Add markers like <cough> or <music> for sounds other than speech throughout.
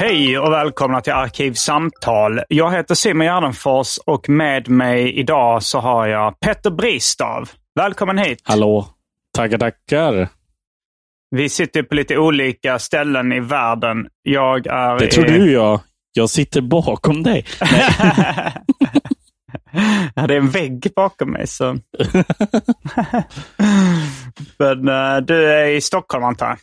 Hej och välkomna till Arkivsamtal. Jag heter Simon Gärdenfors och med mig idag så har jag Petter Bristav. Välkommen hit! Hallå! Tackar, tackar! Vi sitter på lite olika ställen i världen. Jag är Det i... tror du jag. Jag sitter bakom dig. <laughs> Ja, det är en vägg bakom mig. Så. <laughs> <laughs> Men eh, du är i Stockholm antar jag?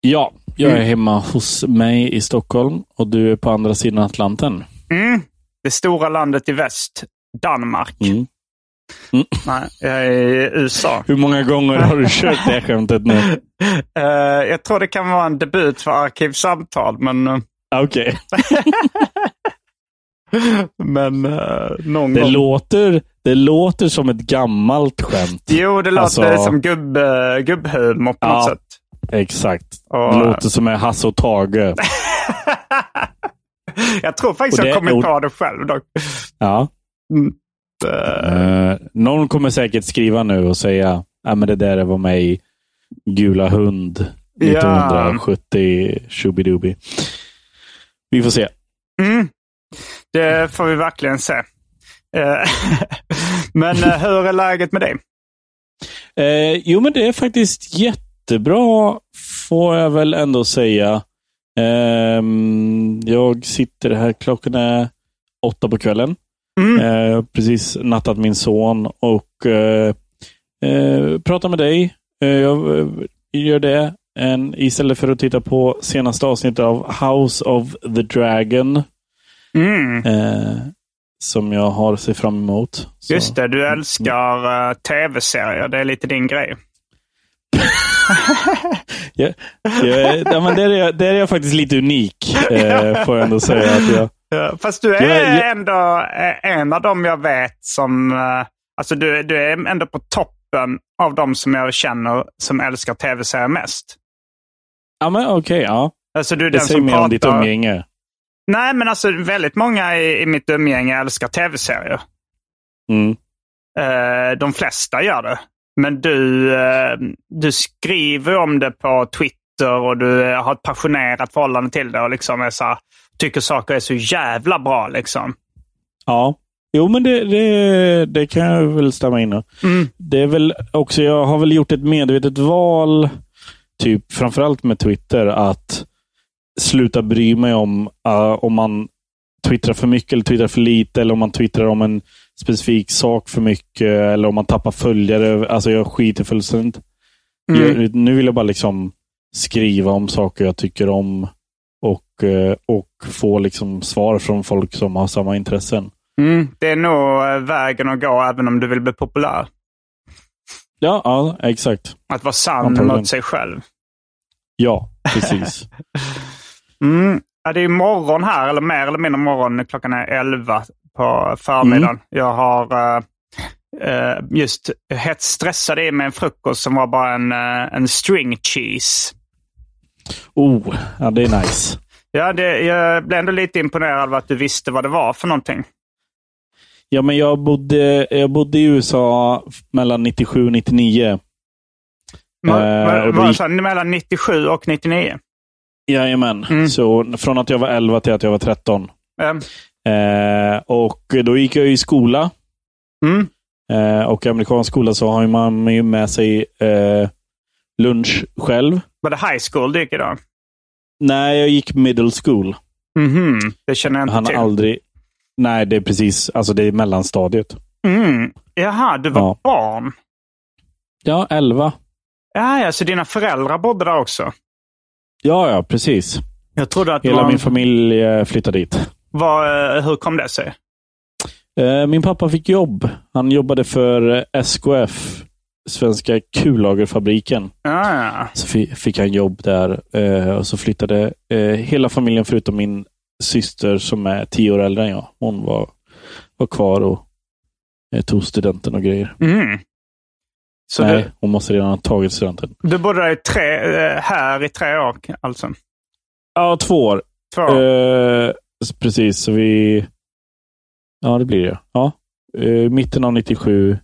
Ja, jag Mm. är hemma hos mig i Stockholm och du är på andra sidan Atlanten. Mm. Det stora landet i väst, Danmark. Mm. Nej, jag är i USA. Hur många gånger har du kört det skämtet nu? <laughs> Eh, jag tror det kan vara en debut för Arkivsamtal, men, eh, Okej. <laughs> men eh, någon Det, gång. låter, det låter som ett gammalt skämt. Jo, det låter Alltså- som gubb, uh, gubbhumor på Ja. något sätt. Exakt. Och- Det låter som en Hasse och Tage. <laughs> Jag tror faktiskt Och jag kommer och- på det själv dock. Ja. Eh, Eh, någon kommer säkert skriva nu och säga att men det där var med i Gula hund Ja. 1970. Shubidubi. Vi får se. Mm. Det får vi verkligen se. Eh, <laughs> Men eh, hur är läget med dig? Eh, jo, men det är faktiskt jättebra, får jag väl ändå säga. Ehm, jag sitter här, klockan är åtta på kvällen. Mm. Eh, precis nattat min son och eh, eh, pratar med dig. Jag gör det en, istället för att titta på senaste avsnittet av House of the Dragon. Mm. Eh, som jag har sett fram emot. Så- Just det, du älskar uh, tv-serier. Det är lite din grej. <laughs> <laughs> Ja, ja, men där, är jag, där är jag faktiskt lite unik, eh, får jag ändå säga. Att jag, Ja, Fast du är Jag- jag- ändå eh, en av dem jag vet som... eh, Alltså du, du är ändå på toppen av de som jag känner som älskar tv-serier mest. ja, men okej, ja. Alltså du är Det säger mer om ditt pratar... umgänge. Nej, men alltså väldigt många i, i mitt umgänge älskar tv-serier. Mm. Eh, de flesta gör det. Men du, eh, du skriver om det på Twitter och du eh, har ett passionerat förhållande till det och liksom är så här, tycker saker är så jävla bra. Liksom. Ja. Jo, men det, det, det kan jag väl stämma in. Mm. Det är väl också, jag har väl gjort ett medvetet val, typ framförallt med Twitter, att sluta bry mig om uh, om man twittrar för mycket eller twittrar för lite, eller om man twittrar om en specifik sak för mycket, eller om man tappar följare. Alltså jag skiter fullständigt. Mm. Jag, nu vill jag bara liksom skriva om saker jag tycker om och, eh, och få liksom svar från folk som har samma intressen. Mm. Det är nog eh, vägen att gå även om du vill bli populär. Ja, ja exakt. Att vara sann mot sig själv. Ja, precis. <laughs> Mm. Ja, det är morgon här, eller mer eller mindre morgon. Klockan är 11 på förmiddagen. Mm. Jag har eh, eh, just hett stressad i mig en frukost som var bara en, eh, en string cheese. oh, ja, det är nice. Ja, det, jag blev ändå lite imponerad av att du visste vad det var för någonting. Ja, men jag bodde, jag bodde i USA mellan 97 och 99. Ma, Eh, var gick- så, mellan 97 och 99. Jajamän. Mm. Så från att jag var 11 till att jag var 13. Ehm, Eh, och då gick jag i skola. Mm. Eh, och i amerikansk skola så har man ju med sig eh, lunch själv. var det high school du gick i då? Nej, jag gick middle school. Mhm, Det känner jag inte Han till. har aldrig... Nej, det är precis. Alltså det är mellanstadiet. Mm. Jaha, du var Ja. barn. Ja, 11. Ja, ja, så dina föräldrar bodde där också? Ja, ja, precis. Jag trodde att Hela var, min familj eh, flyttade dit. Var... eh, Hur kom det sig? Eh, Min pappa fick jobb. Han jobbade för eh, SKF, Svenska kullagerfabriken. Ja, ja. Så fi- fick han jobb där och så flyttade hela familjen förutom min syster som är tio år äldre än jag. Hon var, var kvar och tog studenten och grejer. Mm. Så Nej, du, hon måste redan ha tagit studenten. du bodde där i tre, här i tre år alltså? Ja, två år. Två år? Eh, precis, så vi... Ja, det blir det. Ja. Eh, mitten av 97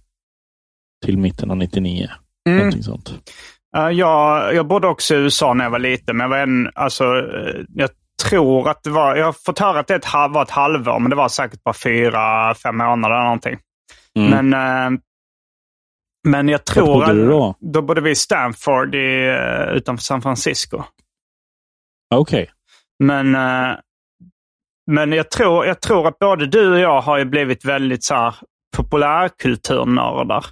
till mitten av 99. Mm. Någonting sånt. Ja, jag, jag bodde också i USA när jag var liten, men jag var en, alltså, eh, jag tror att det var, jag har fått höra att det var ett halvår, men det var säkert bara fyra, fem månader eller någonting. Mm. Men, eh, men jag tror bodde att- du då? Då bodde vi i Stanford i, utanför San Francisco. Okej. Men, eh, men jag, tror, jag tror att både du och jag har ju blivit väldigt så här, populärkulturnördar.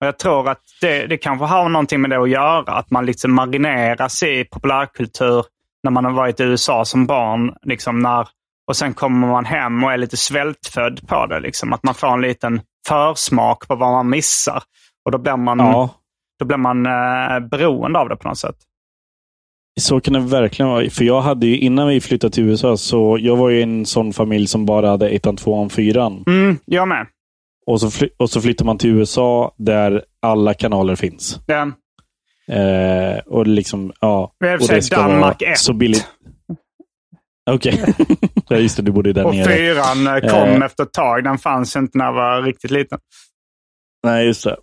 Och jag tror att det, det kanske har någonting med det att göra. Att man liksom marineras i populärkultur när man har varit i USA som barn. Liksom när, och sen kommer man hem och är lite svältfödd på det. Liksom. Att man får en liten försmak på vad man missar. Och då blir man, Ja, då blir man eh, beroende av det på något sätt. Så kan det verkligen vara. För jag hade ju, innan vi flyttade till USA, så jag var ju en sån familj som bara hade ettan, tvåan, fyran. Mm, jag med. Och så, fly- och så flyttar man till USA där alla kanaler finns. Ja. Eh, och liksom, ja. Och och det ska Danmark vara 1. så billigt. Okej. <laughs> ja, just det. Du bodde där Och nere. fyran eh, kom Eh. efter ett tag. Den fanns inte när jag var riktigt liten. Nej, just det.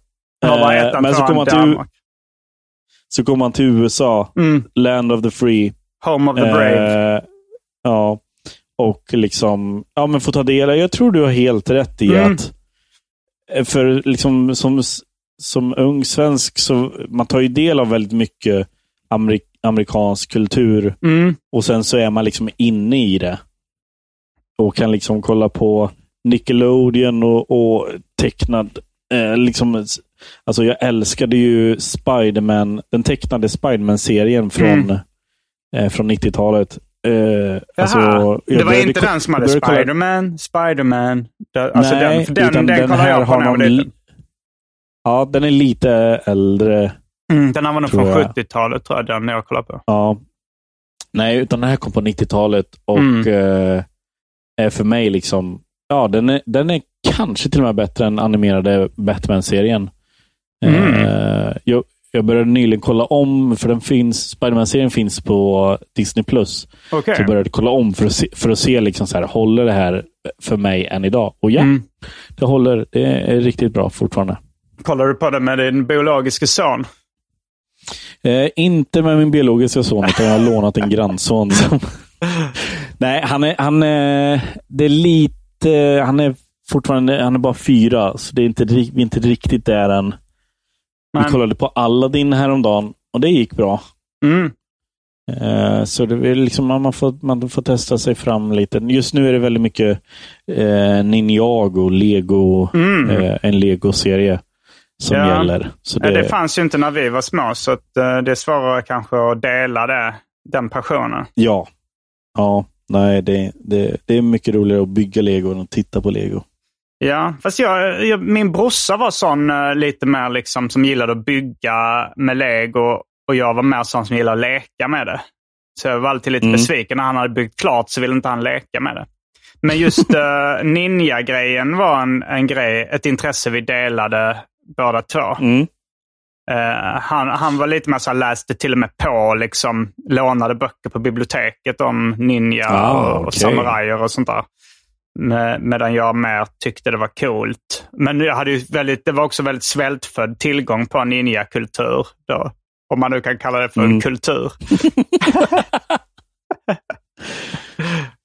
Eh, men så kom, man till, Danmark. Så kom man till USA, Mm. land of the free. Home of the brave. Eh, ja. Och liksom, ja men få ta del av, jag tror du har helt rätt i Mm. att, eh, för liksom som, som ung svensk så man tar ju del av väldigt mycket amerik amerikansk kultur Mm. och sen så är man liksom inne i det. Och kan liksom kolla på Nickelodeon och, och tecknad, eh, liksom, alltså jag älskade ju Spiderman, den tecknade Spiderman-serien från, Mm. eh, från 90-talet. Eh, alltså, det var inte den som hade Spiderman, Spiderman. Alltså Nej, den, den, den, här jag på någon liten. Ja, den är lite äldre. Mm, den här var nog från jag. 70-talet, tror jag, den jag kollade på. Ja. Nej, utan den här kom på 90-talet och Mm. eh, är för mig liksom, ja, den är, den är kanske till och med bättre än animerade Batman-serien. Mm. Eh, jag, jag började nyligen kolla om, för den finns, Spiderman-serien finns på Disney+. Plus. Okej. Så jag började kolla om för att se, för att se liksom så här, håller det här för mig än idag? Och ja, Mm. det håller. Det är riktigt bra fortfarande. Kollar du på det med din biologiska son? Eh, inte med min biologiska son, utan jag har lånat en grannson. Som... <laughs> Nej, han är, han är, det är lite, han är fortfarande, han är bara fyra, så det är inte, vi är inte riktigt där än. Vi Men- kollade på Aladdin häromdagen och det gick bra. Mm. Eh, så det är liksom, man, får, man får testa sig fram lite. Just nu är det väldigt mycket eh, Ninjago, Lego, Mm. eh, en Lego-serie som Ja. gäller. Så det, Det fanns ju inte när vi var små, så att, det är svårare kanske att dela det, den passionen. Ja. Ja, nej, det, det, det är mycket roligare att bygga lego än att titta på lego. Ja, fast jag, jag, min brorsa var sån eh, lite mer liksom som gillade att bygga med lego och jag var mer sån som gillade att leka med det. Så jag var alltid lite Mm. besviken när han hade byggt klart så ville inte han leka med det. Men just uh, <laughs> ninja-grejen var en, en grej, ett intresse vi delade båda två. Mm. Eh, han, han var lite mer så här, läste till och med på, liksom, lånade böcker på biblioteket om ninja Ah, och, och okej. samurajer och sånt där. Med, medan jag mer tyckte det var coolt. Men jag hade ju väldigt, det var också väldigt svältfödd tillgång på ninjakultur. Då, om man nu kan kalla det för en Mm. kultur. <laughs>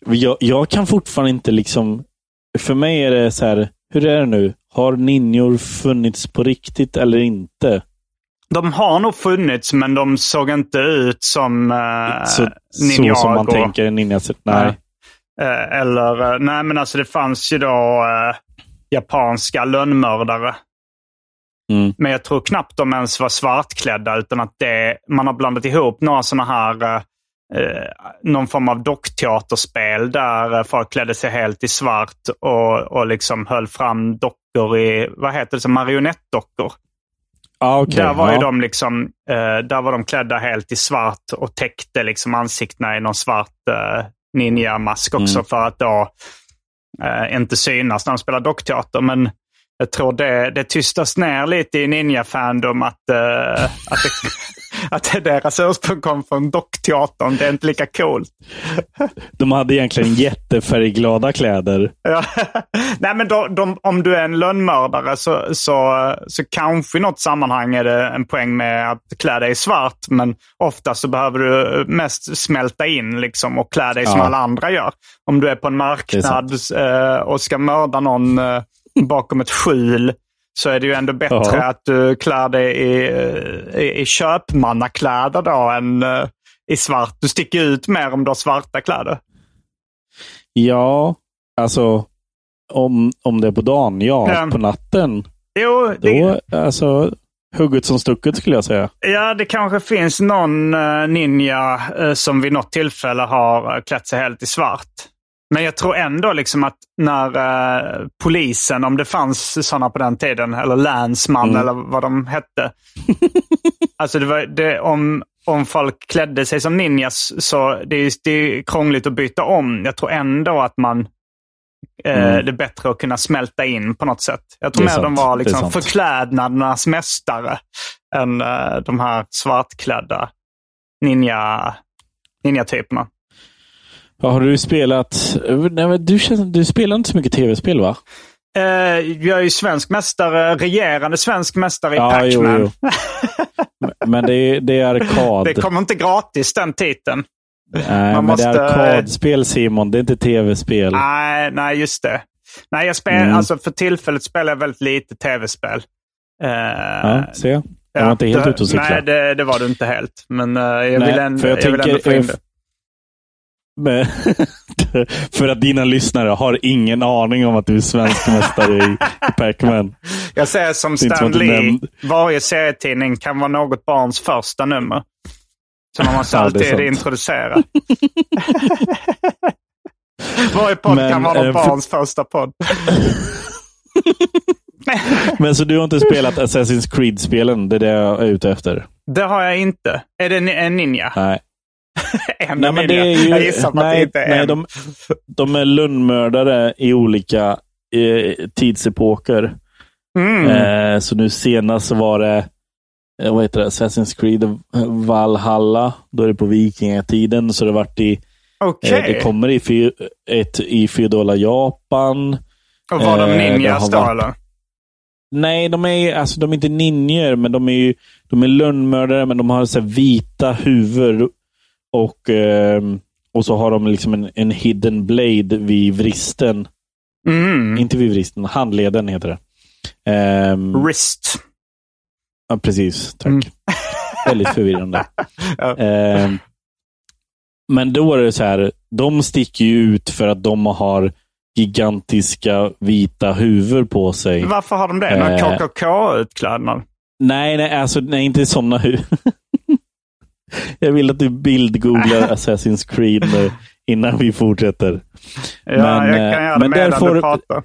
Jag, jag kan fortfarande inte liksom... För mig är det så här, hur är det nu? Har ninjor funnits på riktigt eller inte? De har nog funnits, men de såg inte ut som uh, så, så som man tänker en ninja. Nej. Eh, eller, eh, nej men alltså det fanns ju då eh, japanska lönnmördare. Mm. Men jag tror knappt de ens var svartklädda utan att det, man har blandat ihop några sådana här, eh, någon form av dockteaterspel där folk klädde sig helt i svart och, och liksom höll fram dockor i, vad heter det, som marionettdockor. Ah, okay. Där var ja. ju de liksom, eh, där var de klädda helt i svart och täckte liksom ansiktena i någon svart eh, ninja-mask också Mm. för att då eh, inte synas när de spelar dockteater. Men jag tror det, det tystas ner lite i ninja-fandom att, eh, att, det, <laughs> att deras ursprung kom från dockteatern. Det är inte lika coolt. <laughs> De hade egentligen jättefärgglada kläder. Ja. <laughs> Nej, men då, de, om du är en lönnmördare så, så, så kanske i något sammanhang är det en poäng med att klä dig i svart. Men ofta så behöver du mest smälta in liksom, och klä dig som Ja. alla andra gör. Om du är på en marknad eh, och ska mörda någon eh, bakom ett skjul så är det ju ändå bättre Ja. att du klär dig i, eh, i, i köpmannakläder då än eh, i svart. Du sticker ut mer om du har svarta kläder. Ja, alltså om, om det är på dagen, ja. Ja. På natten, Jo, det, då alltså hugget som stucket skulle jag säga. Ja, det kanske finns någon eh, ninja som vid något tillfälle har klätt sig helt i svart. Men jag tror ändå liksom att när eh, polisen, om det fanns sådana på den tiden, eller länsman Mm. eller vad de hette. <laughs> alltså det var, det, om, om folk klädde sig som ninjas så det är det är krångligt att byta om. Jag tror ändå att man eh, Mm. det är bättre att kunna smälta in på något sätt. Jag tror mer de sant. var Det är liksom förklädnadernas mästare än eh, de här svartklädda ninja, ninja-typerna. Ja, har du spelat... Nej, du, känns, du spelar inte så mycket tv-spel va? Eh, jag är ju svensk mästare, regerande svensk mästare i Ja, jo, Pac-Man. jo. <laughs> Men det är, det är arkad. Det kommer inte gratis den titeln. Nej, man men måste- det är arkadspel Simon, det är inte tv-spel. Nej, nej, just det. Nej, jag spel, Mm. alltså för tillfället spelar jag väldigt lite tv-spel. Eh, Ja, se. Jag var inte helt det- ute och cykla. Nej, det, det var du inte helt. Men eh, jag, Nej, vill ändå, jag, jag vill ändå tänker, få in det. Men, <laughs> för att dina lyssnare har ingen aning om att du är svensk mästare i, i Pac-Man. Jag säger som Stan Lee, varje serietidning kan vara något barns första nummer. Så man måste Ja, alltid introducera. <laughs> varje podd Men, kan vara något för- barns första podd. <laughs> Men så du har inte spelat Assassin's Creed-spelen? Det är det jag är ute efter? Det har jag inte. Är det en ninja? Nej. <laughs> En Nej, men det är ju, jag gissar på att det nej, inte är nej, en. de, de är lönnmördare i olika eh, tidsepoker. Mm. Eh, så nu senast var det eh, vad heter det? Assassin's Creed Valhalla. Då är det på vikingatiden. Så det varit i, eh, det kommer i, fe- ett, i feodala Japan. Och var de eh, ninjas då varit- eller? Nej, de är, alltså, de är inte ninjor, men de är, ju, de är lönnmördare, men de har så vita huvud. Och, ehm, och så har de liksom en, en hidden blade vid vristen. Mm. Inte vid vristen, handleden heter det. Ehm, Wrist. ja, precis, tack. Mm. <laughs> Väldigt förvirrande. <laughs> Ja. Ehm, men då är det så här, de sticker ju ut för att de har gigantiska vita huvud på sig. Varför har de det? Någon Eh. KKK-utklädnad? Nej, nej, alltså, nej inte sådana huvud. <laughs> <laughs> Jag vill att du bildgooglar <laughs> Assassin's Creed nu innan vi fortsätter. Ja, men, jag kan eh, göra men där får-.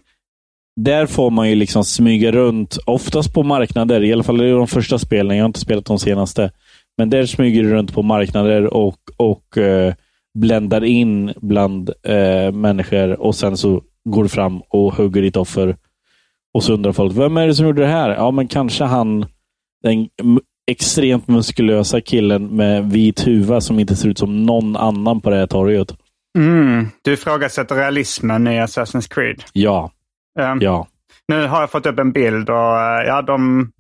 Där får man ju liksom smyga runt, oftast på marknader, i alla fall i de första spelen. Jag har inte spelat de senaste. Men där smyger du runt på marknader och, och eh, bländar in bland eh, människor och sen så går du fram och hugger ditt offer. Och så undrar folk, vem är det som gjorde det här? Ja, men kanske han den extremt muskulösa killen med vit huva som inte ser ut som någon annan på det här torget. Mm. Du ifrågasätter realismen i Assassin's Creed. Ja, Ehm, ja. Nu har jag fått upp en bild och eh, ja, de,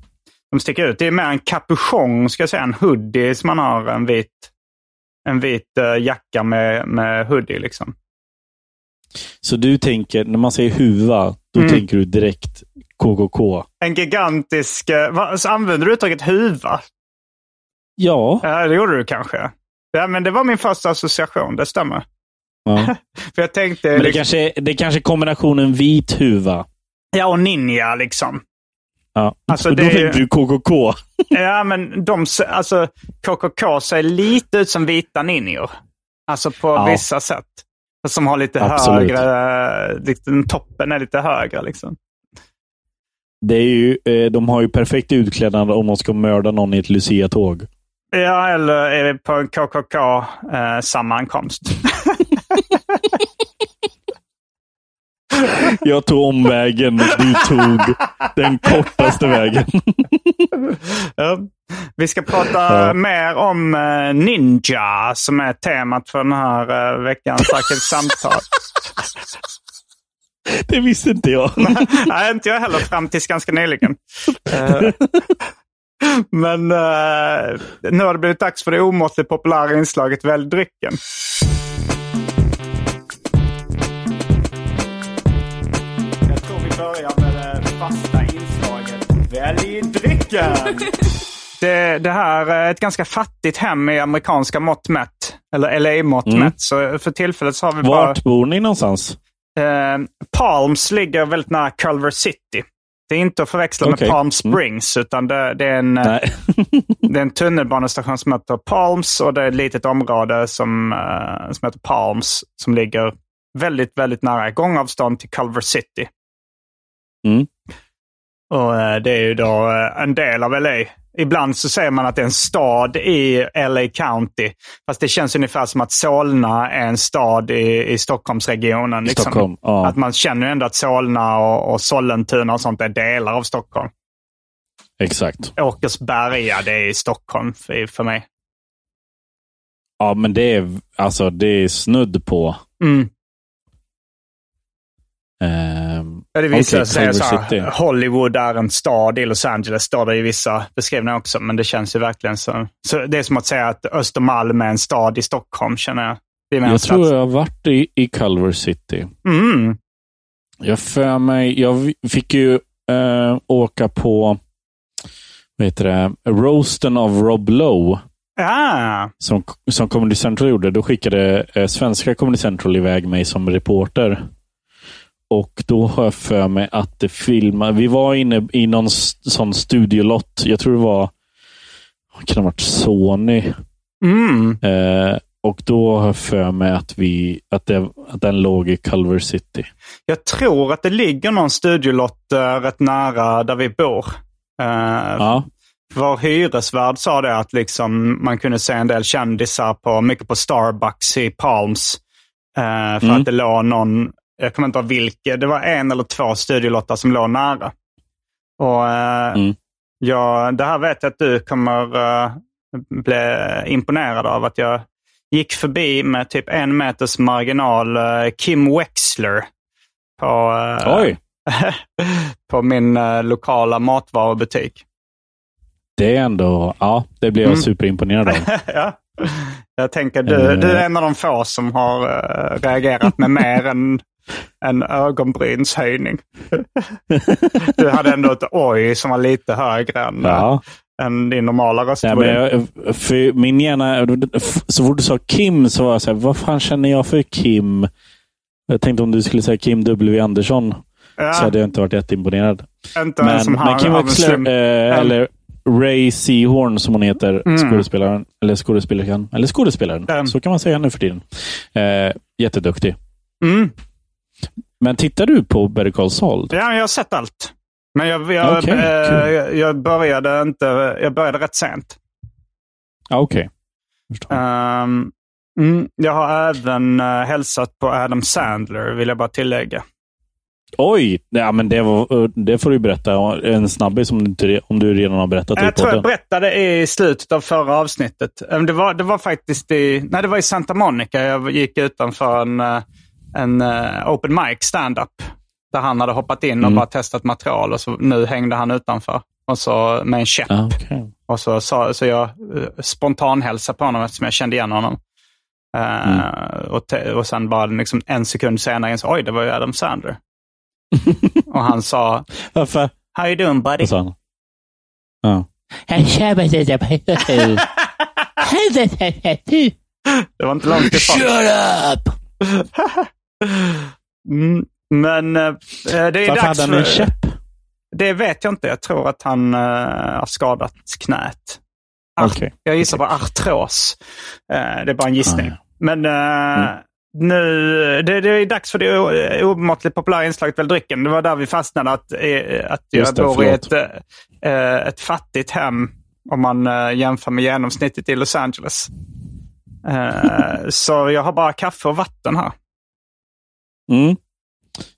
de sticker ut. Det är mer en kapuschong, ska jag säga. En hoodie som man har. En vit, en vit eh, jacka med, med hoodie liksom. Så du tänker, när man säger huva, då Mm. tänker du direkt KKK. En gigantisk... eh, så använder du uttrycket huva? Ja, Ja, det gjorde du kanske. Ja, men det var min första association, det stämmer. ja. <laughs> För jag tänkte... men det liksom- kanske, det kanske är kombinationen vit huva. Ja, och ninja liksom. Ja. Alltså, Och då är ju- tänkte du KKK. <laughs> Ja, men de, alltså, KKK ser lite ut som vita ninjor. Alltså på Ja. vissa sätt. Som har lite Absolut. högre, lite, toppen är lite högre liksom. Det är ju, eh, de har ju perfekt utklädnad om de ska mörda någon i ett Lucia-tåg. Ja, eller på en KKK-sammankomst. <laughs> Jag tog omvägen, du tog den kortaste vägen. <laughs> ja. Vi ska prata Ja. mer om eh, Ninja, som är temat för den här veckans Arkivsamtal. <laughs> <laughs> Det visste inte jag. <laughs> Nej, inte jag heller fram tills ganska nyligen. Eh, Men eh, nu har det blivit dags för det omåttligt populära inslaget Välj drycken. Jag tror vi börjar med det fasta inslaget Välj drycken. <laughs> Det, det här är ett ganska fattigt hem i amerikanska mått mätt. Eller LA-mått Mm. mätt. Så för tillfället så har vi bara... Vart bor ni någonstans? Eh, Palms ligger väldigt nära Culver City. Det är inte att förväxla Okej. med Palm Mm. Springs, utan det, det, är en, eh, <laughs> det är en tunnelbanestation som heter Palms och det är ett litet område som, eh, som heter Palms som ligger väldigt, väldigt nära gångavstånd till Culver City. Mm. Och Det är ju då en del av LA. Ibland så säger man att det är en stad i LA County. Fast det känns ungefär som att Solna är en stad i, i Stockholmsregionen. Liksom. Stockholm. Ja. Att man känner ändå att Solna och, och Sollentuna och sånt är delar av Stockholm. Exakt. Åkersberga, det är i Stockholm för, för mig. Ja, men det är, alltså, det är snudd på. Mm. ehm, Ja, det som säger Culver så här. Hollywood är en stad i Los Angeles, står det i vissa beskrivningar också. Men det känns ju verkligen så. så det är som att säga att Östermalm är en stad i Stockholm, känner jag. Det är jag tror jag har varit i, i Culver City. Mm. Jag för mig, jag fick ju eh, åka på vad heter det, roasten av Rob Lowe Ah, som, som Comedy Central gjorde. Då skickade eh, svenska Comedy Central iväg mig som reporter. Och då har jag för mig att det filmade. Vi var inne i någon sån studiolott. Jag tror det var kan ha varit Sony. mm. Eh, och då har jag för mig att, vi, att, det, att den låg i Culver City. Jag tror att det ligger någon studiolott eh, rätt nära där vi bor. Eh, Ja, Vår hyresvärd sa det att liksom man kunde se en del kändisar på, mycket på Starbucks i Palms. Eh, för Mm. att det låg någon, jag kommer inte ihåg vilka, det var en eller två studiolottar som låg nära. Och eh, Mm. ja, Det här vet jag att du kommer eh, bli imponerad av. Att jag gick förbi med typ en meters marginal eh, Kim Wexler på, oj. <laughs> på min lokala matvarubutik. Det är ändå, ja, det blir jag Mm. superimponerad av. <laughs> ja. Jag tänker du, du är en av de få som har reagerat med mer än en ögonbrynshöjning. <laughs> du hade ändå ett oj som var lite högre än, Ja. än din normala röstvolym. för min hjärna, så fort du sa Kim så var jag så här, vad fan känner jag för Kim? Jag tänkte om du skulle säga Kim W Andersson ja, så hade jag inte varit jätteimponerad. inte en Men, som men Kim Wexler, eh, eller Ray Seahorn som hon heter, Mm. skådespelaren, eller skådespelerskan, eller skådespelaren, Mm. så kan man säga nu för tiden. Eh, jätteduktig. Mm. Men tittar du på Better Call Saul? Ja, jag har sett allt. Men jag, jag, Okej, eh, kul. jag, började inte, jag började rätt sent. Okej. Förstår. Ehm, mm, jag har även uh, hälsat på Adam Sandler, vill jag bara tillägga. Oj! Ja, men det, var, det får du berätta. En snabbis om du, om du redan har berättat Jag tror jag berättade i slutet av förra avsnittet. Eh, Det var, det var faktiskt i, nej, det var i Santa Monica. Jag gick utanför en, eh, en eh, open mic stand-up. Där han hade hoppat in och Mm. bara testat material och så nu hängde han utanför. Och så med en käpp. Ah, okej. Och så, sa- så jag uh, spontanhälsade på honom eftersom jag kände igen honom. Eh, Mm. och, te- och sen bara liksom en sekund senare insåg oj, det var ju Adam Sandler. <laughs> och han sa, Varför? how you doing buddy? Vad sa han? Ja. <laughs> Det var inte långt ifrån. Shut up! <laughs> Mm, men eh, det är Varför dags hade han en käpp? Det vet jag inte. Jag tror att han eh, har skadat knät. Ar- Okej. Jag gissar på artros. Eh, det är bara en gissning. Ah, ja. Men eh, nu, det, det är dags för det o- omåttligt populära inslaget Välj drycken. Det var där vi fastnade. Att, eh, att jag bor i ett, eh, ett fattigt hem om man eh, jämför med genomsnittet i Los Angeles. Eh, <laughs> så jag har bara kaffe och vatten här. Mm.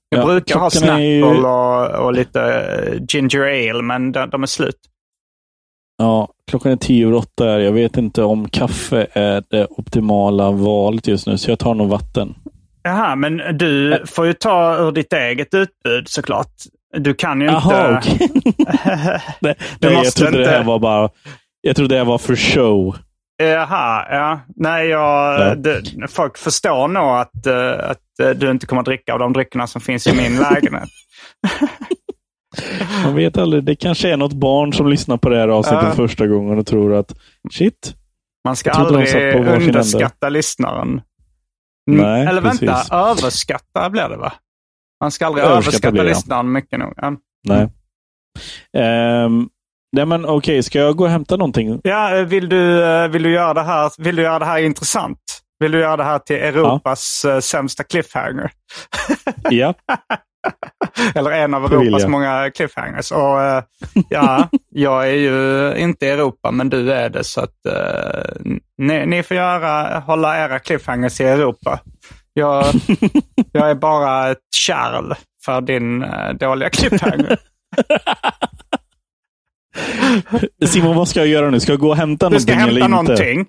Jag Ja, brukar ha är ju- Snapple och, och lite eh, ginger ale, men de, de är slut. Ja, klockan är tio över åtta. Här. Jag vet inte om kaffe är det optimala valet just nu, så jag tar nog vatten. Jaha, men du får ju ta ur ditt eget utbud såklart. Du kan ju inte... Jaha, okej. <laughs> Nej, nej, jag trodde det inte- här var bara... Jag trodde det här var för show. Jaha, ja. Nej, jag, Ja. Det, folk förstår nog att, eh, att eh, du inte kommer att dricka av de dryckerna som finns i min lägenhet. Man vet aldrig. Det kanske är något barn som lyssnar på det här avsnittet Ja. första gången och tror att shit. Man ska aldrig underskatta lyssnaren. Nej, Eller vänta, precis. överskatta blir det va? Man ska aldrig Överskatta överskatta, lyssnaren mycket nog. Ja. Nej. Ehm, nej men okej, ska jag gå och hämta någonting? Ja, eh, vill du, eh, vill, du göra det här, vill du göra det här intressant? Vill du göra det här till Europas eh, sämsta cliffhanger? <laughs> Ja. Eller en av Europas många cliffhangers. Och, ja, <laughs> jag är ju inte i Europa, men du är det. Så att ni, ni får göra, hålla era cliffhangers i Europa. Jag, <laughs> jag är bara ett kärl för din dåliga cliffhanger. <laughs> Simon, vad ska jag göra nu? Ska jag gå och hämta Du ska någonting eller hämta inte? någonting.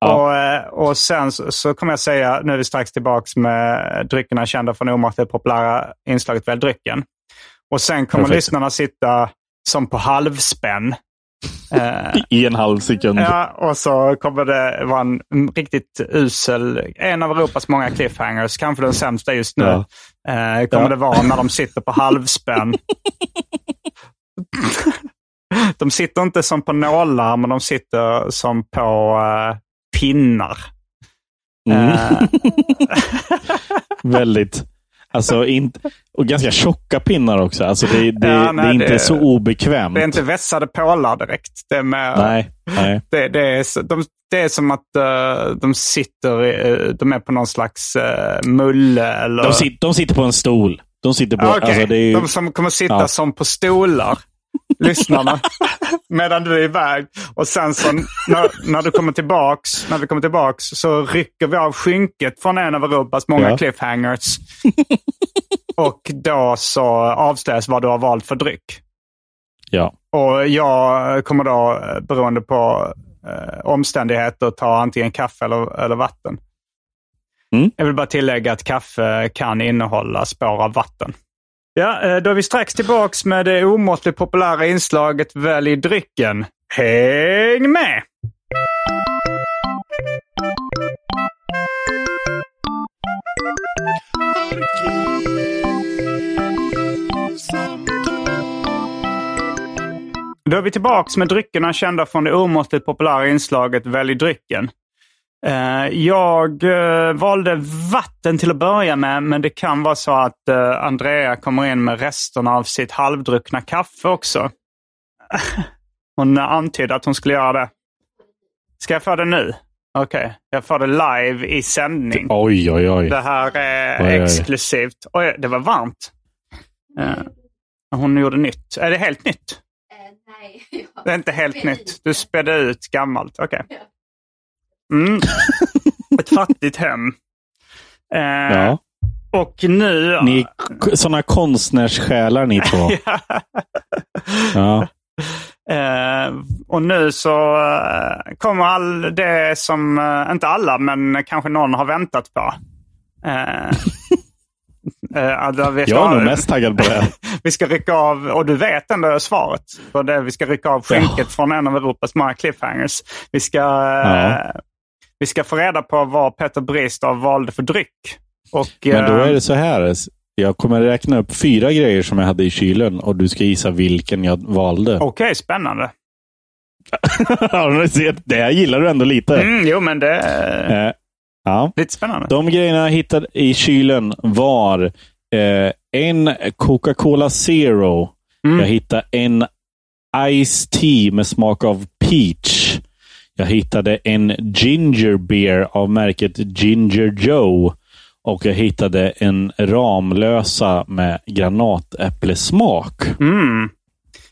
Ja. Och, eh, och sen så, så kommer jag säga, nu är vi strax tillbaka med dryckerna kända från det omåttligt populära inslaget Välj drycken. Och sen kommer Perfekt. lyssnarna sitta som på halvspänn. <laughs> Eh, I en halv sekund. ja, och så kommer det vara en riktigt usel, en av Europas många cliffhangers, kanske den sämsta just nu. Ja. Eh, kommer Ja. det vara när de sitter på halvspänn. <laughs> de sitter inte som på nålar, men de sitter som på eh, pinnar. Mm. Eh, <laughs> Väldigt. Alltså, inte, och ganska tjocka pinnar också. Alltså, det, det, Ja, det nej, är inte det- så obekvämt. det är inte vässade pålar direkt. Det är, med, Nej, nej. det, det är, de, det är som att eh, de sitter, de är på någon slags uh, mulle eller... De, sit, de sitter på en stol. De sitter på... Okej. alltså, det ju, De som kommer sitta Ja. som på stolar, lyssnarna, <laughs> medan du är iväg. Och sen så när, när du kommer tillbaks, när vi kommer tillbaks så rycker vi av skynket från en av Europas många Ja. cliffhangers. och då så avslöjas vad du har valt för dryck. ja. Och jag kommer då, beroende på eh, omständigheter, ta antingen kaffe eller, eller vatten. Mm. Jag vill bara tillägga att kaffe kan innehålla spår av vatten. Ja, eh, då är vi strax tillbaks med det omåttligt populära inslaget Välj drycken. Häng med! Då är vi tillbaks med dryckerna kända från det omåttligt populära inslaget Välj drycken. Eh, Jag eh, valde vatten till att börja med, men det kan vara så att eh, Andrea kommer in med resterna av sitt halvdruckna kaffe också. <laughs> Hon antydde att hon skulle göra det. Ska jag få det nu? Okej, jag får det live i sändning. Oj, oj, oj. Det här är Oj, oj, oj. exklusivt. Oj, det var varmt. Hon gjorde nytt. Är det helt nytt? nej. <laughs> Det är inte helt nytt. Du spädde ut gammalt. Okej. Mm. <laughs> Ett fattigt hem. Eh, Ja. Och nu... Ni såna konstnärssjälar ni två. <laughs> ja. Eh, och nu så eh, kommer all det som, eh, inte alla, men kanske någon har väntat på. Där vi ska- Jag är nog mest taggad på det. <laughs> vi ska rycka av, och du vet ändå svaret på det. Vi ska rycka av skynket från en av Europas många cliffhangers. Vi ska, Ja. Vi ska få reda på vad Peter Bristav valde för dryck. Och, Men då eh, är det så här. Jag kommer räkna upp fyra grejer som jag hade i kylen och du ska gissa vilken jag valde. <laughs> Okej, spännande. Men se, det gillar du ändå lite. Mm, jo, men det är Eh, ja. lite spännande. De grejerna jag hittade i kylen var eh, en Coca-Cola Zero. Mm. Jag hittade en Ice Tea med smak av peach. Jag hittade en Ginger Beer av märket Ginger Joe. Och jag hittade en Ramlösa med granatäpplesmak. Mm.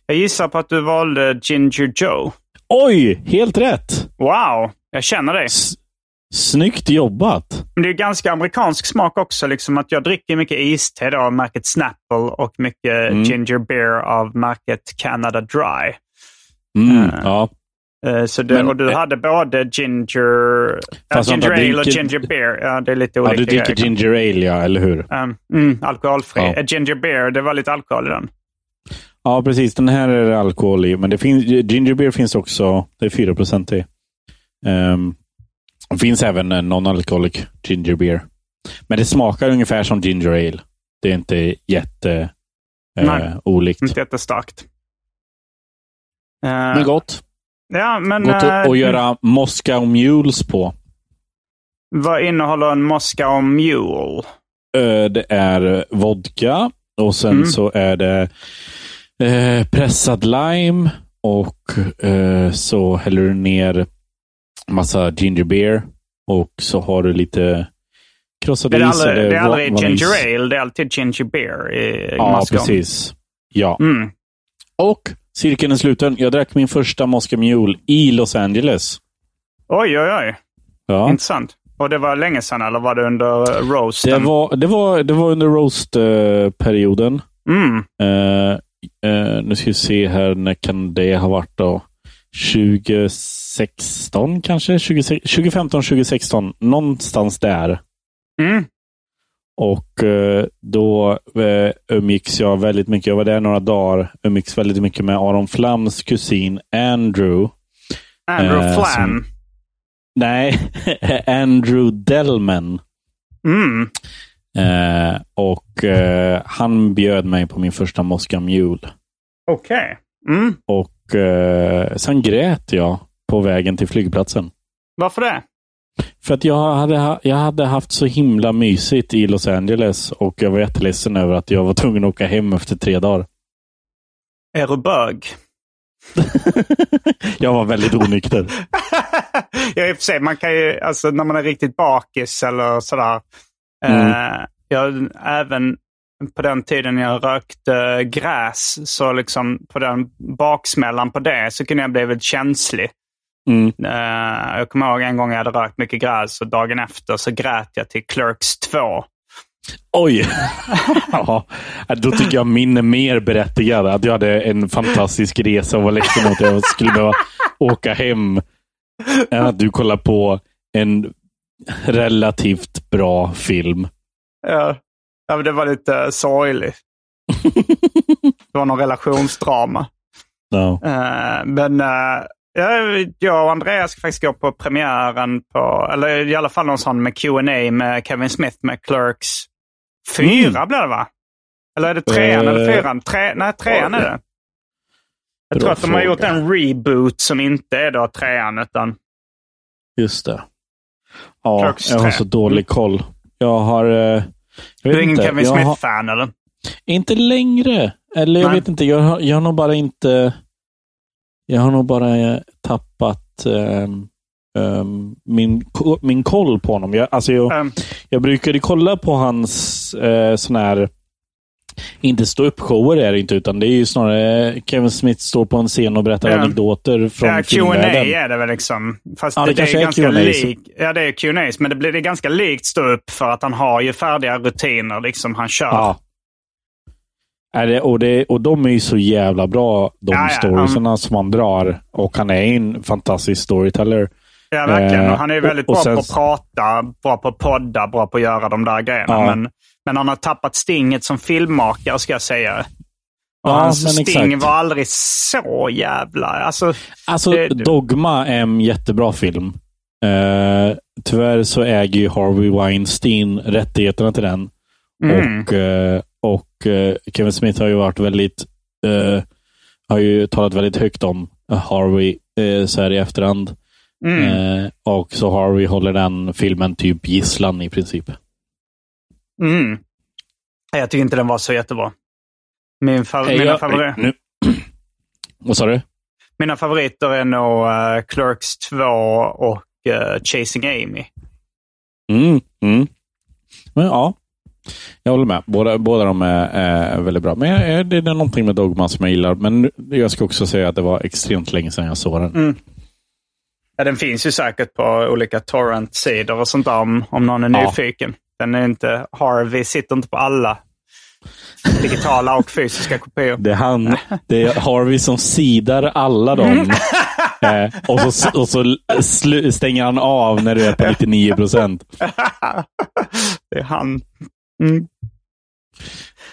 Jag gissar på att du valde Ginger Joe. Oj! Helt rätt! Wow, jag känner dig. S- Snyggt jobbat! Men det är ganska amerikansk smak också. Liksom att jag dricker mycket iste då av märket Snapple och mycket Mm. Ginger Beer av märket Canada Dry. Mm, Eh, ja. Eh, Så det, Men, och du eh, hade både ginger, ja, Fast ginger ale och ginger beer. Ja, det är lite ja, olika du dricker grejer. ginger ale, ja, eller hur? Um, mm, alkoholfri. Ja. Ginger beer, det var lite alkohol i den. Ja, precis. Den här är det alkohol i. Men det finns, ginger beer finns också. Det är 4 procent i. Um, det finns även en non-alcoholic ginger beer. Men det smakar ungefär som ginger ale. Det är inte jätte Nej. olikt. Inte jättestarkt. Men gott. Ja, men Gott eh, att, att göra Moscow Mules på. vad innehåller en Moscow Mule? Eh, det är vodka och sen Mm. så är det eh, pressad lime och eh, så häller du ner massa ginger beer och så har du lite krossad Det är aldrig, det är aldrig ginger ale, det är alltid ginger beer i Ja, Moscow. precis. Ja. Mm. Och cirkeln är sluten. Jag drack min första Moscow Mule i Los Angeles. Oj, oj, oj. Ja. Intressant. Och det var länge sedan, eller var det under Det roasten? var, det, var, det var under roast-perioden. Mm. Eh, eh, nu ska vi se här, när kan det ha varit då? 2016 kanske? 20, 2015, 2016. Någonstans där. Mm. Och eh, då eh, umgicks jag väldigt mycket. Jag var där några dagar. Umgicks väldigt mycket med Aron Flams kusin Andrew. Andrew Eh, Flam. som- Nej, <laughs> Andrew Dellman. Mm. Eh, och eh, han bjöd mig på min första Moscow Mule. Okej. Mm. Och eh, sen grät jag på vägen till flygplatsen. Varför det? För att jag hade, jag hade haft så himla mysigt i Los Angeles och jag var jätteledsen över att jag var tvungen att åka hem efter tre dagar. Är du bög? <laughs> jag var väldigt onykter. <laughs> ja, i och för sig, man kan ju, alltså när man är riktigt bakis eller sådär. Mm. Eh, jag, även på den tiden jag rökte gräs, så liksom på den baksmällan på det så kunde jag bli väldigt känslig. Mm. Eh, jag kommer ihåg en gång jag hade rökt mycket gräs och dagen efter så grät jag till Clerks 2. Oj! <laughs> ja, då tycker jag min är mer berättigad. Att jag hade en fantastisk resa och var ledsen att jag skulle behöva åka hem. Än att du kollar på en relativt bra film. Ja, ja men det var lite sorgligt. <laughs> det var någon relationsdrama. Ja. Eh, men uh, jag och Andreas ska faktiskt gå på premiären på, eller i alla fall någon sån med Q&A med Kevin Smith med Clerks. Fyra Mm. blir det va? Eller är det trean Eh, eller fyran? Tre, nej, trean är det. Jag tror att de har gjort en reboot som inte är då trean utan... Just det. Ja, Clerks jag har så dålig koll. Jag har... eh, Jag Du är ingen inte. Kevin jag har, Smith-fan eller? Inte längre. Eller jag Nej. vet inte. Jag har, jag har nog bara inte... Jag har nog bara eh, tappat ehm, ehm, min, min koll på honom. Jag, alltså jag, Um, jag brukade kolla på hans eh, sån här Inte stå upp shower är det inte, utan det är ju snarare Kevin Smith står på en scen och berättar Ja. anekdoter från Ja, Q&A filmvärlden. är det väl liksom. Fast Ja, det det, det är är ganska. Ja, det är Q&As, men det blir det är ganska likt stå upp för att han har ju färdiga rutiner liksom han kör. Ja. Är det, och, det, och de är ju så jävla bra, de Ja, storiesarna som han drar. Och han är en fantastisk storyteller. Ja, verkligen. Eh, han är väldigt och- och bra sen- på att prata, bra på att podda, bra på att göra de där grejerna. Ja. Men, men han har tappat stinget som filmmakare, ska jag säga. Och Ja, hans sting exakt. var aldrig så jävla... Alltså, Alltså, Det- Dogma är en jättebra film. Eh, tyvärr så äger ju Harvey Weinstein rättigheterna till den. Mm. Och, eh, och eh, Kevin Smith har ju varit väldigt eh, har ju talat väldigt högt om Harvey eh, så här i efterhand. mm. Eh, och så Harvey håller den filmen typ gisslan i princip. Mm. Jag tycker inte den var så jättebra. Min fa- mina, Jag- favori- nu, <clears throat> Vad sa du? mina favoriter är nog eh, Clerks 2 och eh, Chasing Amy. Mm, mm. Men ja, jag håller med. Båda, båda de är, är väldigt bra. Men jag, det är någonting med Dogma som jag gillar. Men jag ska också säga att det var extremt länge sedan jag såg den. Mm. Ja, den finns ju säkert på olika torrent-sidor och sånt där om, om någon är Ja. nyfiken. Den är inte, Harvey sitter inte på alla digitala och fysiska kopior. Det är, han, det är Harvey som sidar alla dem. <laughs> eh, och så, och så slu, stänger han av när du är på <laughs> 99 procent. det är han. Mm.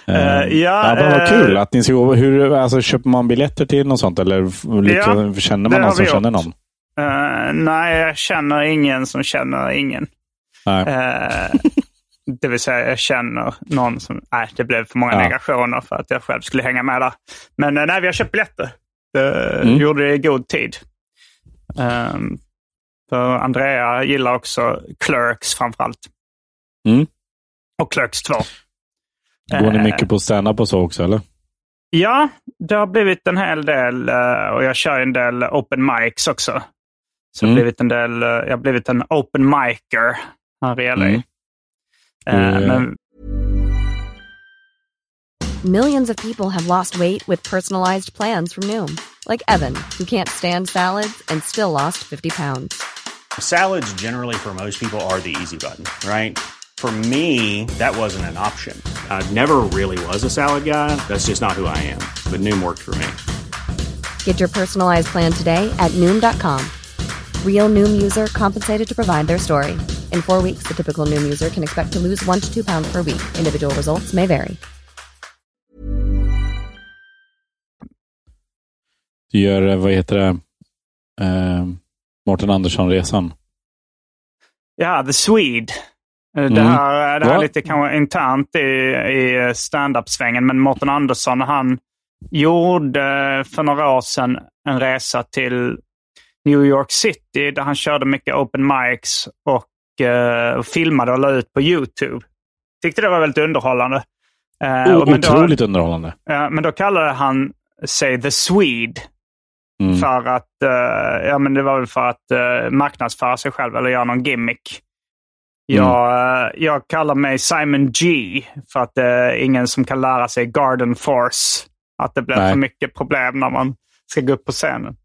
Eh, ja, men vad eh, kul att ni ska gå. Hur, alltså, köper man biljetter till något sånt? Eller liksom, känner man någon som vi känner gjort. någon? Eh, nej, jag känner ingen som känner ingen. Nej. Eh, det vill säga, jag känner någon som... Nej, det blev för många Ja. negationer för att jag själv skulle hänga med där. Men nej, vi har köpt biljetter. Det Mm. gjorde det i god tid. Ehm, för Andrea gillar också Clerks framförallt. Mm. Och Clerks 2. Går ni Eh, mycket på stand-up och så också, eller? Ja, det har blivit en hel del eh, och jag kör en del open mics också. Så Mm. blivit en del, eh, jag har blivit en open micer här i LA. Mm. Eh, Men Millions of people have lost weight with personalized plans from Noom, like Evan, who can't stand salads and still lost 50 pounds. Salads, generally, for most people, are the easy button, right? For me, that wasn't an option. I never really was a salad guy. That's just not who I am. But Noom worked for me. Get your personalized plan today at Noom.com. Real Noom user compensated to provide their story. In four weeks, the typical Noom user can expect to lose one to two pounds per week. Individual results may vary. Du gör, eh, vad heter det, eh, Mårten Andersson-resan. ja, The Swede. Eh, Det Mm. här, det här är lite kanske internt i, i stand-up-svängen, men Mårten Andersson han gjorde för några år sedan en resa till New York City där han körde mycket open mics och eh, filmade och la ut på YouTube. Tyckte det var väldigt underhållande. Eh, O- men då- otroligt underhållande. Ja, men då kallade han sig The Swede. Mm. För att, eh, ja men det var väl för att uh, marknadsföra sig själv eller göra någon gimmick. Mm. Jag, eh, jag kallar mig Simon G för att det är ingen som kan lära sig Garden Force. Att det blir Nej. för mycket problem när man ska gå upp på scenen.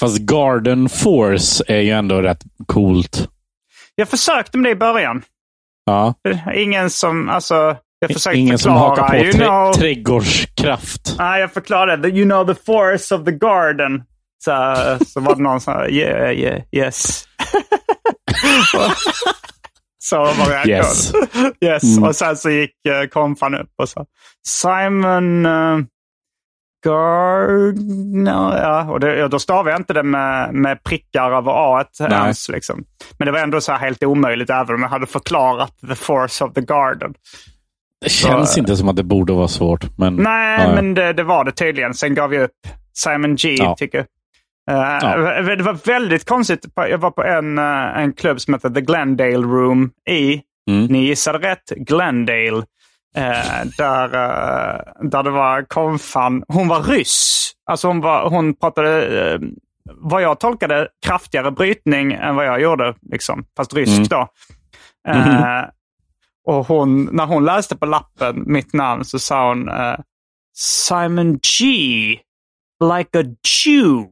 Fast Garden Force är ju ändå rätt coolt. Jag försökte med det i början. Ja. Ingen som, alltså, jag försökte Ingen som förklara. hakar på you know, trädgårdskraft. Nej, jag förklarade. You know the force of the garden. Så, så var det någon som sa yeah, yeah, yes. <laughs> så var reaktionen. Yes. <laughs> yes. Mm. Och sen så gick uh, konfan upp och sa Simon uh, Gardner. Ja, och det, då stavade jag inte det med, med prickar över A ens. Liksom. Men det var ändå så här helt omöjligt även om jag hade förklarat the force of the garden. Det känns inte som att det borde vara svårt. Men, Nej, ja. men det, det var det tydligen. Sen gav jag upp. Simon G Ja. tycker Uh, Det var väldigt konstigt. Jag var på en, eh, en klubb som heter The Glendale Room i, Mm. ni gissade rätt, Glendale. eh, där, eh, där det var konfan. Hon var ryss. Alltså hon, var, hon pratade, eh, vad jag tolkade, kraftigare brytning än vad jag gjorde. Liksom, fast rysk Mm. då. Eh, Och hon, när hon läste på lappen mitt namn så sa hon eh, Simon G. Like a Jew.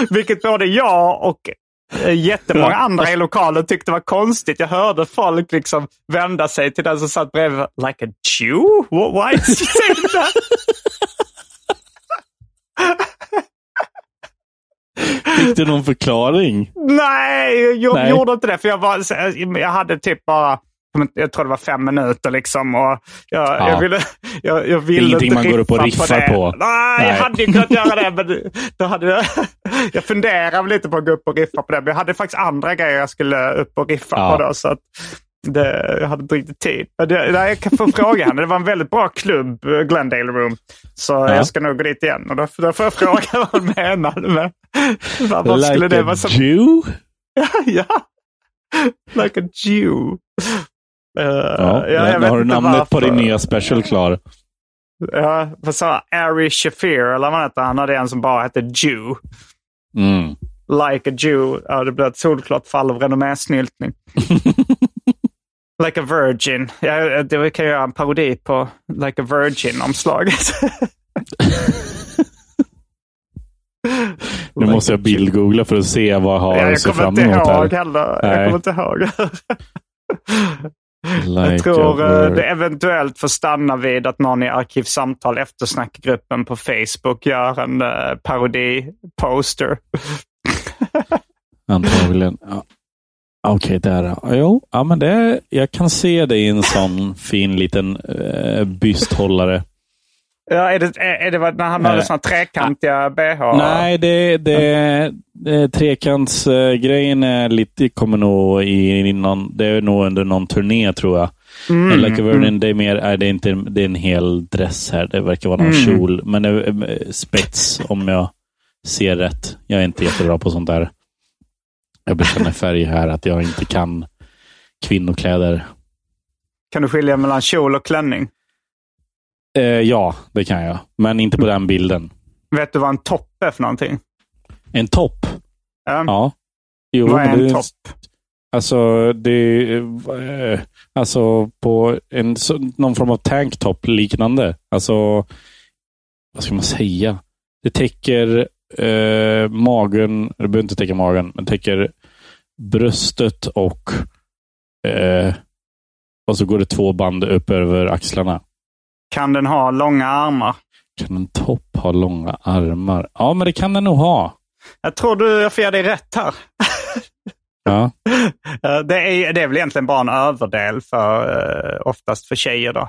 <laughs> Vilket både jag och eh, jättemånga andra i lokalen tyckte var konstigt. Jag hörde folk liksom vända sig till den som satt bredvid. Like a Jew? Why is he saying that? <laughs> Fick du någon förklaring? Nej, jag Nej. gjorde inte det. För jag, var, jag hade typ bara, jag tror det var fem minuter liksom. Och jag, Ja. jag ville, jag, jag ville Ingenting man går upp och riffa riffar det. på. Nej, jag hade ju kunnat göra det. Men då hade jag, <laughs> jag funderade lite på att gå upp och riffa på det. Men jag hade faktiskt andra grejer jag skulle upp och riffa Ja. på. Då, så att det, jag hade inte riktigt tid. Det, jag kan få fråga henne. Det var en väldigt bra klubb, Glendale Room. Så jag ska nog gå dit igen. Och då, då får jag fråga <laughs> vad hon menade med vad, vad skulle like det a vara som Jew? <laughs> ja. Like a Jew. Uh, Ja, jag nu har du namnet på din varför. nya special klar. Ja, vad sa Ari Shafir, eller vad heter han? hade en som bara hette Jew. Mm. Like a Jew. Ja, det blir ett solklart fall av renommésnyltning. <laughs> like a Virgin. Ja, det kan jag göra en parodi på Like a Virgin-omslaget. <laughs> Nu måste jag bildgoogla för att se vad jag har Ja, att jag se fram emot ihåg här. heller. Jag Nej. kommer inte ihåg. <laughs> Like Jag tror eh, det eventuellt får stanna vid att någon i Arkivsamtal eftersnackgruppen på Facebook gör en uh, parodi-poster. Antagligen. Ja. Okej, där. ja. Jo, ja, men det, jag kan se det i en sån fin liten uh, bysthållare. Ja, är det, är, är det när han hade såna trekantiga bh? Nej, det, det, det trekantsgrejen är lite, kommer nog i, i någon, det är nog under någon turné tror jag. Mm, Like a Virgin, det är mer, är det inte, det är en hel dress här. Det verkar vara någon Mm. kjol. Men det är eh, spets om jag ser rätt. Jag är inte jättebra på sånt där. Jag bekänner färg här att jag inte kan kvinnokläder. Kan du skilja mellan kjol och klänning? Eh, ja, det kan jag. Men inte på den bilden. Vet du vad en topp är för någonting? En topp? Ja. Ja. Jo, vad är en det- topp? Alltså, det eh, Alltså på en, någon form av tanktop liknande. Alltså, vad ska man säga? Det täcker eh, magen, det behöver inte täcka magen, men täcker bröstet och eh, och så går det två band upp över axlarna. Kan den ha långa armar? Kan en topp ha långa armar? Ja, men det kan den nog ha. Jag tror du jag får ge dig rätt här. <laughs> Ja. Det är, det är väl egentligen bara en överdel för eh, oftast för tjejer då.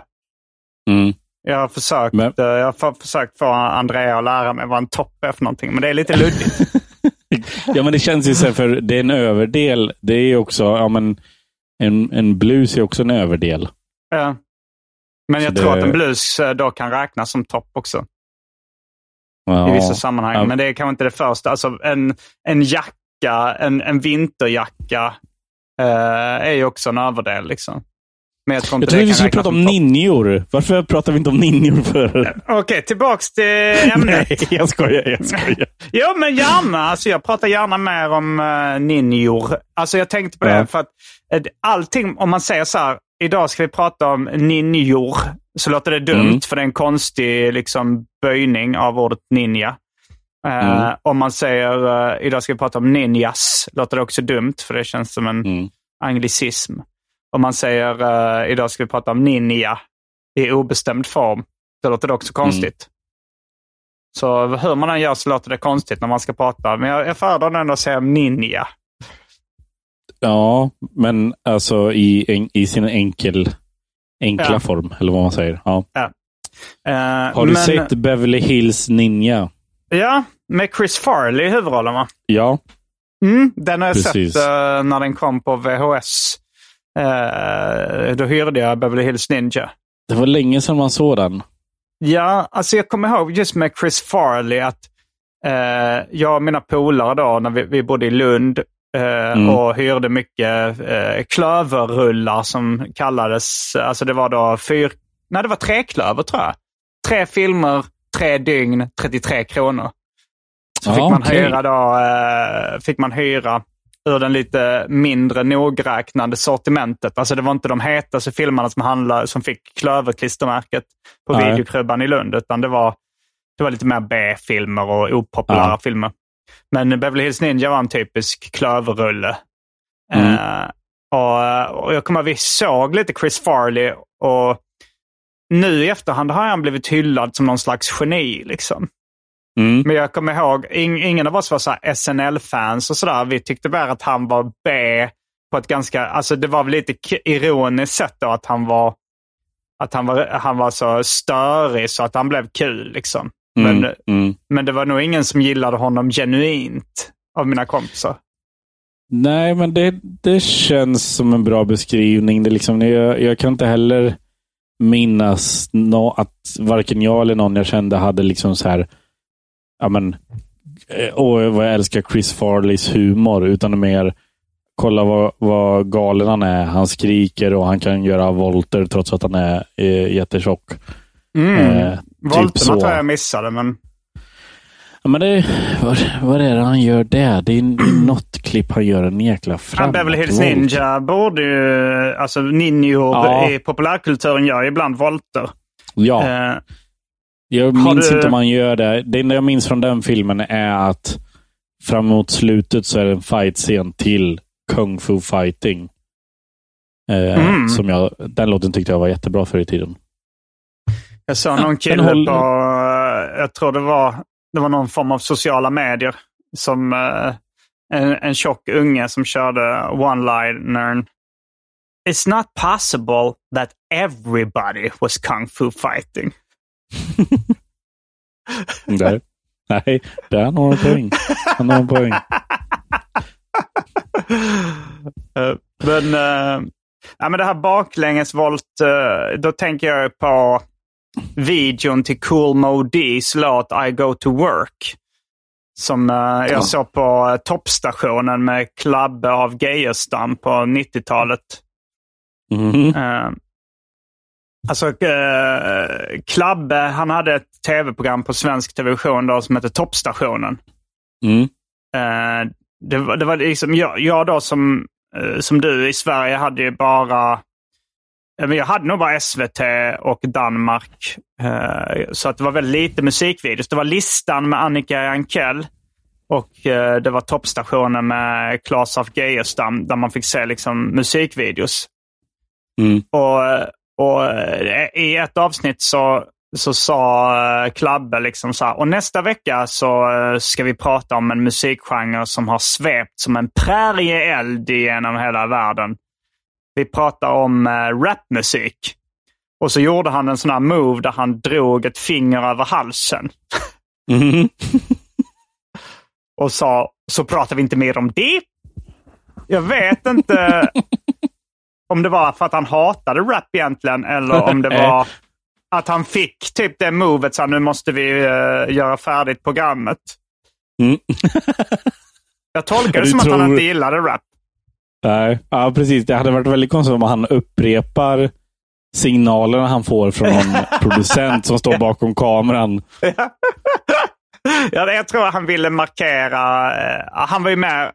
Mm. Jag har försökt, Men- eh, jag har för- försökt få Andrea att lära mig vad en topp är för någonting, men det är lite luddigt. <laughs> Ja, men det känns ju så för det är en överdel. Det är också, ja men en, en blus är också en överdel. Ja. Men jag Så tror det- att en blus eh, då kan räknas som topp också. Ja. I vissa sammanhang. Ja. Men det är kanske inte det första. Alltså en, en jacka, en, en vinterjacka eh, är ju också en överdel. Liksom. Men jag tror Jag det vi skulle prata om ninjor. Varför pratar vi inte om ninjor för? Okej, tillbaks till <laughs> ämnet. Nej, jag skojar. Jag skojar. <laughs> Jo, men gärna. Alltså, jag pratar gärna mer om uh, ninjor. Alltså, jag tänkte på det Ja. för att eh, allting, om man säger så här, idag ska vi prata om ninjor, så låter det dumt Mm. för det är en konstig liksom, böjning av ordet ninja. Eh, Mm. Om man säger eh, idag ska vi prata om ninjas, låter det också dumt för det känns som en Mm. anglicism. Om man säger eh, idag ska vi prata om ninja i obestämd form, då låter det också konstigt. Så hur man än gör så låter det konstigt när man ska prata. Men jag, jag föredrar ändå att säga ninja. Ja, men alltså i, i sin enkel, enkla Ja. form, eller vad man säger. Ja. Eh, Har du men, sett Beverly Hills Ninja? Ja, med Chris Farley i huvudrollen va? Ja. Mm, den har jag Precis. sett eh, när den kom på VHS. Eh, då hyrde jag Beverly Hills Ninja. Det var länge sedan man såg den. Ja, alltså jag kommer ihåg just med Chris Farley att eh, jag och mina polare då, när vi, vi bodde i Lund Mm. och hyrde mycket eh, klöverrullar som kallades, alltså det var då fyr, nej det var treklöver tror jag. Tre filmer, tre dygn, 33 kronor. Så Ja, fick man okej. hyra då, eh, fick man hyra ur den lite mindre nogräknade sortimentet. Alltså det var inte de hetaste filmerna som, handlade, som fick Klöverklistermärket på Nej. videokrubban i Lund, utan det var, det var lite mer B-filmer och opopulära Ja. filmer. Men Beverly Hills Ninja var en typisk klöverrulle. Mm. Eh, och, och jag kommer ihåg, vi såg lite Chris Farley och nu i efterhand har han blivit hyllad som någon slags geni. Liksom. Mm. Men jag kommer ihåg, ing, ingen av oss var så SNL-fans och sådär. Vi tyckte bara att han var B på ett ganska, alltså det var väl lite ironiskt sätt då att han var, att han var, han var så störig så att han blev kul liksom. Mm. Men, Mm. men det var nog ingen som gillade honom genuint av mina kompisar. Nej, men det, det känns som en bra beskrivning. Det liksom, jag, jag kan inte heller minnas nå, att varken jag eller någon jag kände hade liksom så här, ja men, eh, åh vad jag älskar Chris Farleys humor, utan mer, kolla vad, vad galen han är. Han skriker och han kan göra volter trots att han är eh, jättetjock. Mm. Eh, Volterna typ så. tror jag missade, men Ja, men det, vad, vad är det han gör där? Det är, det är <clears throat> något klipp han gör en jäkla han framåt. Beverly Hills. Ninja borde ju, alltså ninjor Ja. i populärkulturen gör ibland volter. Ja. Eh, Jag minns du- inte om han gör det. Det enda jag minns från den filmen är att framåt slutet så är det en fight-scen till Kung Fu Fighting. Eh, Mm. som jag, den låten tyckte jag var jättebra förr i tiden. Jag såg någon kille håller- på, eh, jag tror det var, det var någon form av sociala medier, som eh, en, en tjock unge som körde one-linern. It's not possible that everybody was kung fu fighting. <laughs> Där. Nej, där har han poäng. Han har en poäng. <laughs> Eh, men, uh, ja, men det här baklängesvolt, uh, då tänker jag på videon till Cool Mo D's låt I Go To Work. Som eh, jag Ja. såg på uh, toppstationen med Klabbe av Geijerstam på 90-talet. Mhm. Eh, alltså, uh, Klabbe, han hade ett tv-program på svensk television då, som hette Toppstationen. Mm. Eh, det, var, det var liksom, jag, jag då som, som du i Sverige hade ju bara, men jag hade nog bara SVT och Danmark. Eh, så att det var väldigt lite musikvideos. Det var Listan med Annika Jankell och eh, det var Toppstationen med Claes af Geijerstam där man fick se liksom musikvideos. Mm. Och, och eh, i ett avsnitt så, så sa eh, Klabbe liksom så här, och nästa vecka så eh, ska vi prata om en musikgenre som har svept som en prärieeld genom hela världen. Vi pratar om eh, rapmusik. Och så gjorde han en sån här move där han drog ett finger över halsen. Mhm. <laughs> och sa, så pratar vi inte mer om det. Jag vet inte om det var för att han hatade rap egentligen eller om det <laughs> var att han fick typ det movet så här, nu måste vi eh, göra färdigt programmet. Mm. Jag tolkar <laughs> det som att han tror- inte gillade rap. Nej, ja, precis. Det hade varit väldigt konstigt om han upprepar signalerna han får från någon <laughs> producent som står bakom kameran. <laughs> ja, jag tror han ville markera, eh, han var ju med,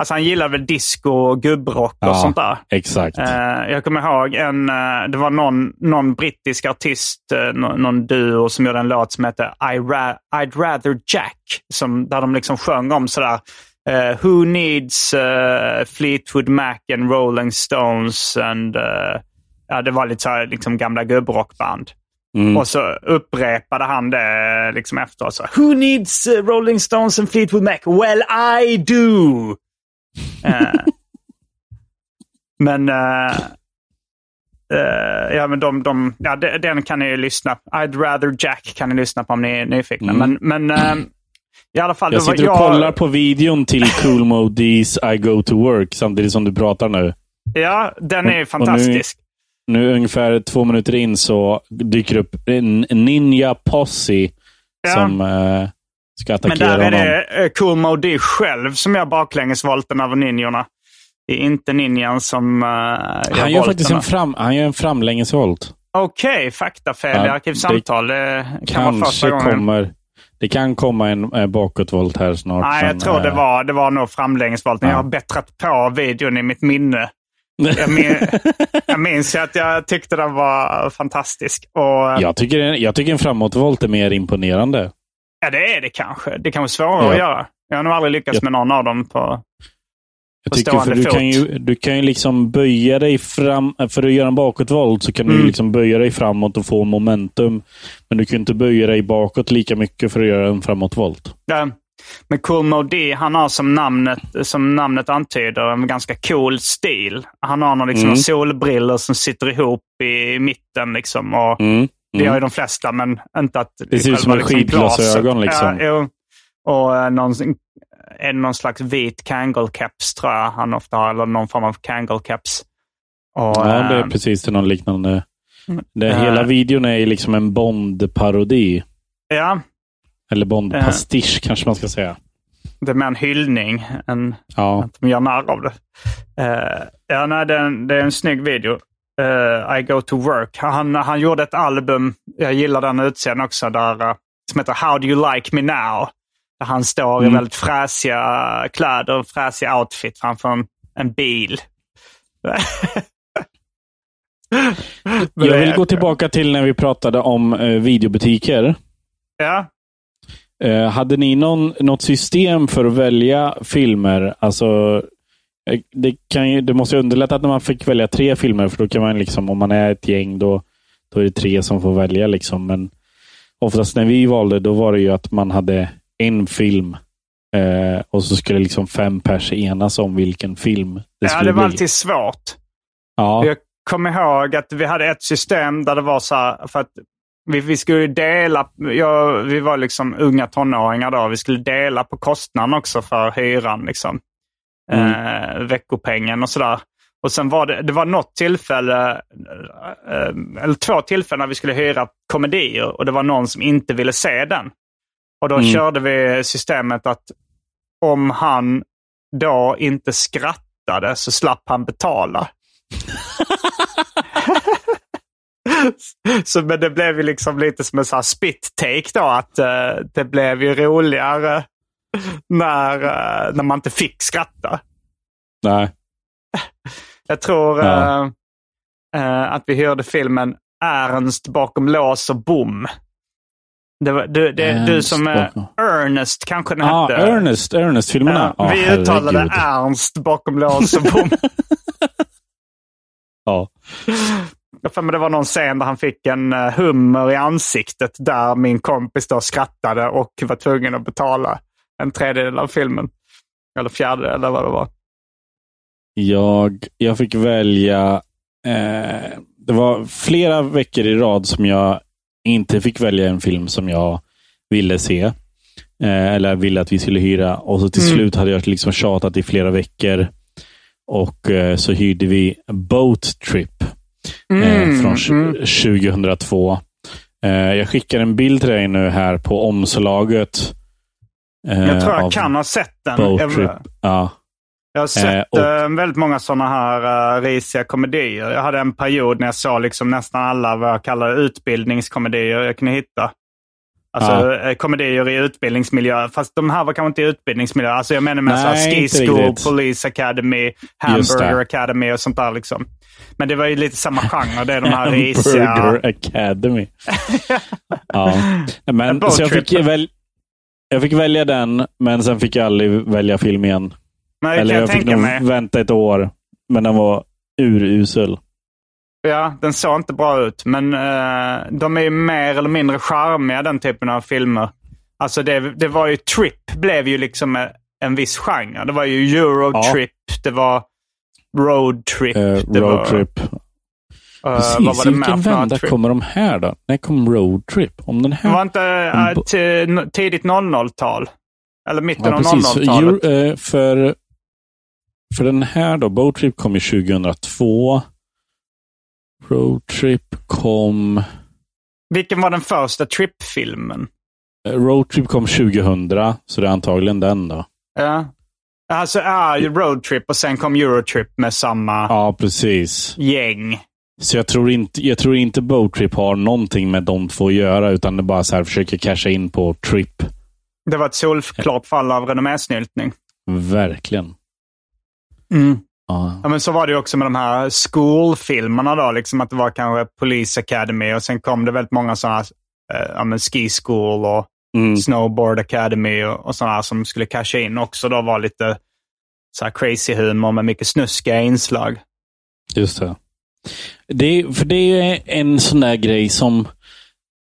alltså han gillade väl disco och gubbrock och Ja. sånt där. Exakt. Eh, jag kommer ihåg en, eh, det var någon, någon brittisk artist, nå- någon duo som gjorde en låt som hette I ra- I'd rather Jack. Som, där de liksom sjöng om sådär, eh, Who needs eh, Fleetwood Mac and Rolling Stones and eh, ja, det var lite så här, liksom gamla gubbrockband. Mm. Och så upprepade han det liksom efteråt. Så, Who needs Rolling Stones and Fleetwood Mac? Well, I do! <laughs> Men ja, men de, de, ja, de- den kan ni ju lyssna I'd rather Jack kan ni lyssna på om ni är nyfikna. Mm. Men, men i alla fall. Jag det var- sitter och kollar på videon till Cool Mo D's I Go To Work samtidigt som du pratar nu. Ja, den är Och- och nu- fantastisk. Nu ungefär två minuter in så dyker upp en Ninja Posse Ja. som eh, ska Men attackera där är honom. det eh, Cool Mo D själv som gör baklängesvolten över ninjorna. Det är inte ninjan som uh, Han gör faktiskt en, fram, han gör en framlängesvolt. Okej, faktafel i Arkivsamtal. Det kan vara första gången. kommer... Det kan komma en eh, bakåtvolt här snart. Nej, jag men, tror det eh, var, det var nog framlängdsvolt. Men Ja. jag har bättrat på videon i mitt minne. <laughs> Jag, min, jag minns ju att jag tyckte den var fantastisk. Och, Jag tycker, jag tycker en framåtvolt är mer imponerande. Ja, det är det kanske. Det kan vara svårare Ja. att göra. Jag har nog aldrig lyckats Ja. med någon av dem. på... Jag tycker för du fot. kan, ju, du kan ju liksom böja dig fram. För att göra en bakåtvolt så kan du Mm. ju liksom böja dig framåt och få momentum. Men du kan ju inte böja dig bakåt lika mycket för att göra en framåtvolt. Ja. Men Cool Modi, han har som namnet, som namnet antyder en ganska cool stil. Han har någon liksom Mm. solbriller som sitter ihop i mitten. Liksom, och Mm. Det gör ju de flesta, men inte att Det ser ut som en skidglasögon, liksom. Ja, och eh, någon, är det någon slags vit Kangol-keps tror jag han ofta har, eller någon form av Kangol-keps. Och, Ja, det är eh, precis det, någon liknande. Det, Eh. hela videon är liksom en Bond-parodi. ja, Eller Bond-pastisch kanske man ska säga. det är mer en hyllning än Ja. att de gör narr av det. Eh, ja, nej, det, är en, det är en snygg video. Eh, I go to work. Han, han gjorde ett album, jag gillar den utseendet också, där, eh, som heter How do you like me now? Där han står i Mm. väldigt fräsiga kläder och fräsig outfit framför en, en bil. <laughs> Jag vill gå tillbaka till när vi pratade om eh, videobutiker. Ja, Eh, hade ni någon, något system för att välja filmer? Alltså, eh, det, kan ju, det måste ju underlätta att när man fick välja tre filmer, för då kan man liksom, om man är ett gäng, då, då är det tre som får välja. Liksom. Men oftast när vi valde, då var det ju att man hade en film eh, och så skulle liksom fem pers enas om vilken film det ja skulle det var bli. alltid svårt. Ja, Jag kommer ihåg att vi hade ett system där det var så här, för att vi, vi skulle dela, ja, vi var liksom unga tonåringar då, vi skulle dela på kostnaden också för hyran. Liksom. Mm. Eh, veckopengen och sådär. Och sen var det, det var något tillfälle, eh, eller två tillfällen när vi skulle hyra komedier och det var någon som inte ville se den. Och då Mm. körde vi systemet att om han då inte skrattade så slapp han betala. <laughs> så, men det blev ju liksom lite som en sån här spit take då, att eh, det blev ju roligare när, eh, när man inte fick skratta. nej. Jag tror Ja. eh, eh, att vi hörde filmen Ernst bakom lås och bom. Det var, du, det, du som är Ernest kanske den Ja, hette. Ernest, Ernest-filmerna. Ja, Ja, vi uttalade herregud. Ernst bakom lås och bom. Ja. Jag för mig det var någon scen där han fick en eh, hummer i ansiktet där min kompis då skrattade och var tvungen att betala en tredjedel av filmen. Eller fjärdedel eller vad det var. Jag, jag fick välja... Eh, det var flera veckor i rad som jag inte fick välja en film som jag ville se. Eh, eller ville att vi skulle hyra. Och så till Mm. slut hade jag liksom tjatat i flera veckor. Och eh, så hyrde vi Boat Trip eh, från mm. 2002. Eh, jag skickar en bild till dig nu här på omslaget. eh, Jag tror jag av kan ha sett den. Boat Trip. Ja. Jag har sett Eh, och- eh, väldigt många sådana här uh, risiga komedier. Jag hade en period när jag såg liksom nästan alla vad jag kallar utbildningskomedier jag kunde hitta. Alltså Ja. komedier i utbildningsmiljö. Fast de här var kanske inte i utbildningsmiljö. Alltså jag menar med Nej, så Ski School. Police Academy, Hamburger. Academy och sånt där. Liksom. Men det var ju lite samma genre. Det är de här <laughs> risiga... Hamburger Academy. <laughs> ja. Men, så jag, fick väl, jag fick välja den, men sen fick jag aldrig välja film igen. Det Eller kan jag jag tänka mig. vänta ett år. Men den var urusel. Ja, den såg inte bra ut. Men eh, de är ju mer eller mindre charmiga, den typen av filmer. Alltså det, det var ju Trip blev ju liksom en, en viss genre. Det var ju Eurotrip, det var Road Trip. Eh, var, road Trip. eh, Precis, vad var det vilken vända trip? kommer de här då? När kom Road Trip? Om den här... Det var inte uh, tidigt 00-tal? Eller mitten Ja, av precis. 00-talet? Euro, eh, för, för den här då, Boat Trip kom ju 2002. Road Trip kom... Vilken var den första Trip-filmen? eh, Road Trip kom 2000, så det är antagligen den då. Ja. Alltså, ja, Road Trip och sen kom Eurotrip med samma Ja, precis. gäng. Så jag tror inte, jag tror inte Boatrip har någonting med de två att göra, utan det bara så här försöker casha in på Trip. Det var ett solklart fall av renommésnyltning. Verkligen. Mm. Ja. Ja, men så var det också med de här skolfilmerna då, liksom att det var kanske Police Academy och sen kom det väldigt många sådana, eh, ja men Ski School och Mm. Snowboard Academy och, och sådana som skulle casha in också då var lite så här crazy humor med mycket snuskiga inslag. Just det. det. För det är en sån där grej som...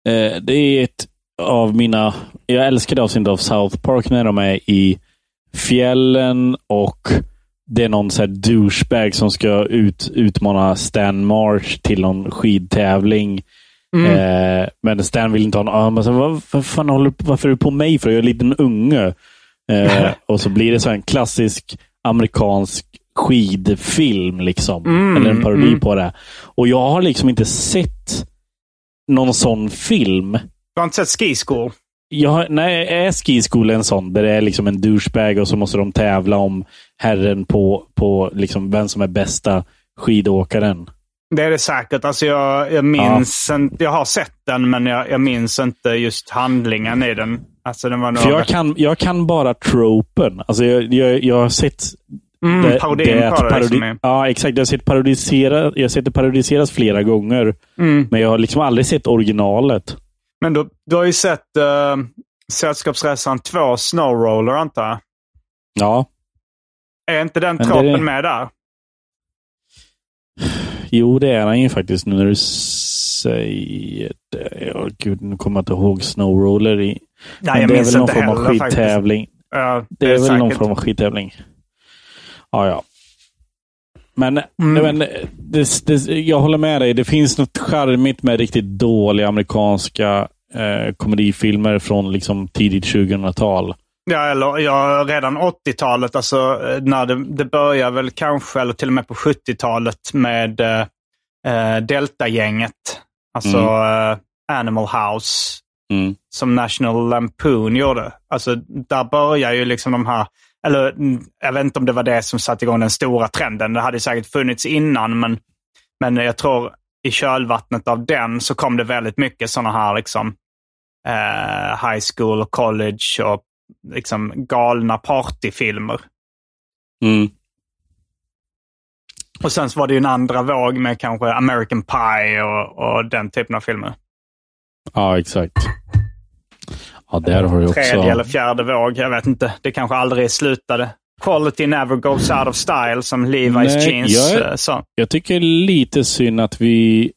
Eh, det är ett av mina... Jag älskar det avsnittet av South Park när de är i fjällen och det är någon så här douchebag som ska ut, utmana Stan Marsh till någon skidtävling. Eh, men Stan vill inte ha någon. Ah, vad, vad fan håller, varför är du på mig för? Jag är en liten unge. Eh, <laughs> och så blir det så en klassisk amerikansk skidfilm. liksom. Mm, Eller en parodi mm. på det. Och jag har liksom inte sett någon sån film. Du har inte sett Ski School? Jag, nej, är Ski School en sån där det är liksom en douchebag och så måste de tävla om herren på, på liksom vem som är bästa skidåkaren? Det är det säkert. Alltså jag, jag minns inte, jag har sett den men jag, jag minns inte just handlingen i den. Alltså den var. För jag kan, jag kan bara tropen. Alltså jag, jag, jag har sett mm, det- parodin det på det. parodi- Liksom. Ja, exakt. Jag har sett parodisera, jag har sett det parodiseras flera gånger. Mm. Men jag har liksom aldrig sett originalet. Men du, du har ju sett uh, Sällskapsresan 2, Snowroller antar jag? Ja, Är inte den Men det är- med där? jo det är han ju faktiskt nu när du säger det. Ja, gud, nu kommer jag inte ihåg Snowroller i. Nej, jag det är minns väl någon form av skidtävling. Ja, Det är väl säkert. någon form av skidtävling. Ja, ja. Men, Mm. men det, det, jag håller med dig. Det finns något charmigt med riktigt dåliga amerikanska eh, komedifilmer från liksom tidigt 2000-tal. Ja, eller ja, redan 80-talet, alltså eh, när det, det börjar väl kanske, eller till och med på 70-talet med eh, eh, Delta-gänget. Alltså eh, Animal House, Mm. som National Lampoon gjorde. Alltså där börjar ju liksom de här, eller jag vet inte om det var det som satte igång den stora trenden. Det hade säkert funnits innan, men, men jag tror i kölvattnet av den så kom det väldigt mycket sådana här liksom eh, high school och college och liksom galna partyfilmer. Mm. Och sen så var det ju en andra våg med kanske American Pie och, och den typen av filmer. Ja, exakt. Ja, där har du också... Tredje eller fjärde våg, jag vet inte. Det kanske aldrig slutade. Quality never goes out of style, som Levi's Nej, jeans jag är- eh, sa. Jag tycker lite synd att vi...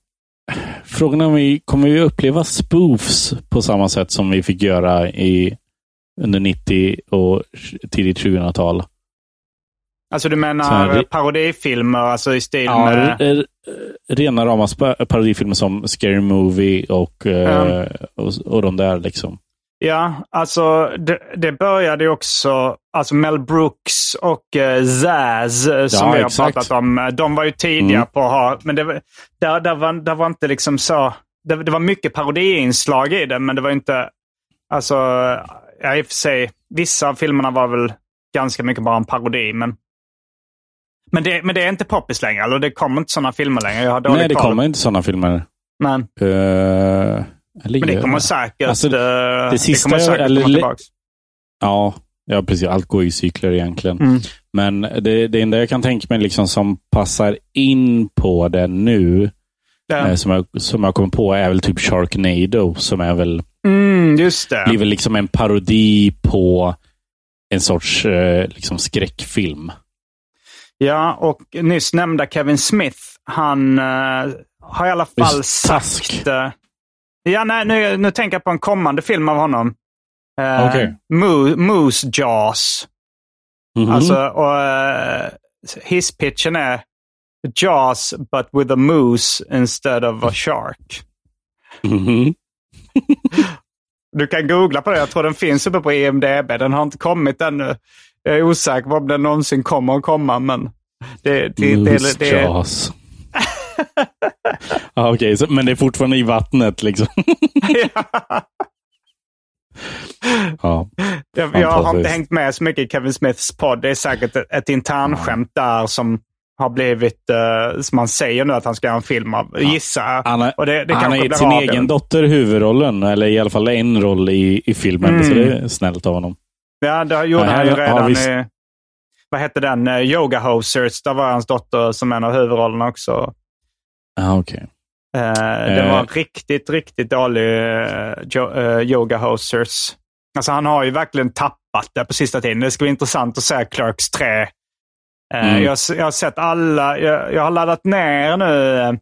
Frågan är om vi kommer vi uppleva spoofs på samma sätt som vi fick göra i under 90 och tidigt 2000-tal. Alltså du menar här, parodifilmer, alltså i stil Ja, med... rena rama parodifilmer som Scary Movie och, eh, och, och de där. liksom. Ja, alltså det, det började också, alltså Mel Brooks och eh, Zaz eh, som Ja, vi har exakt. pratat om. eh, De var ju tidiga Mm. på att ha, men det, var- där, där, var, där var inte liksom så, det, det var mycket parodiinslag i det, men det var inte, alltså, ja, i och för sig, vissa av filmerna var väl ganska mycket bara en parodi, men men det, men det är inte poppis längre, eller det kommer inte sådana filmer längre. Jag har dålig Nej, det kommer inte sådana filmer. Men, Eh, eller men det kommer säkert, Alltså, eh, det sista jag- säkert eller- komma tillbaka. Ja, ja, precis. Allt går i cykler egentligen. Mm. Men det, det enda jag kan tänka mig liksom som passar in på det nu, eh, som, jag, som jag kommer på, är väl typ Sharknado, som är väl, Mm, just det. blir väl liksom en parodi på en sorts eh, liksom skräckfilm. Ja, och nyss nämnda Kevin Smith, han eh, har i alla fall Just Task. sagt... eh, ja, nej, nu, nu tänker jag på en kommande film av honom. Uh, Okej. Moose Jaws. Mhm. Alltså, och uh, hisspitchen är Jaws but with a moose instead of a shark. Mhm. Du kan googla på det. Jag tror den finns uppe på IMDB. Den har inte kommit ännu. Jag är osäker på om den någonsin kommer att komma, men det, det, det, det, det, Jaws. <laughs> ah, Okej, så- men det är fortfarande i vattnet liksom. <laughs> ja. Jag, jag har inte hängt med så mycket i Kevin Smiths podd. Det är säkert ett, ett internskämt där som har blivit, uh, som man säger nu att han ska göra en film av, gissar jag. Han har, det, det han har gett sin Abel. egen dotter huvudrollen, eller i alla fall en roll i, i filmen. Mm. Så det är snällt av honom. Ja, det gjorde Ja, han ju ja, redan i, vad hette den, uh, Yoga Hosers. Där var hans dotter som en av huvudrollerna också. Ah, okay. Eh, det Eh. var riktigt, riktigt dålig uh, eh, Yoga Hosers. Alltså han har ju verkligen tappat det på sista tiden. Det ska bli intressant att se Clerks 3. Eh, Mm. jag, jag har sett alla, jag, jag har laddat ner nu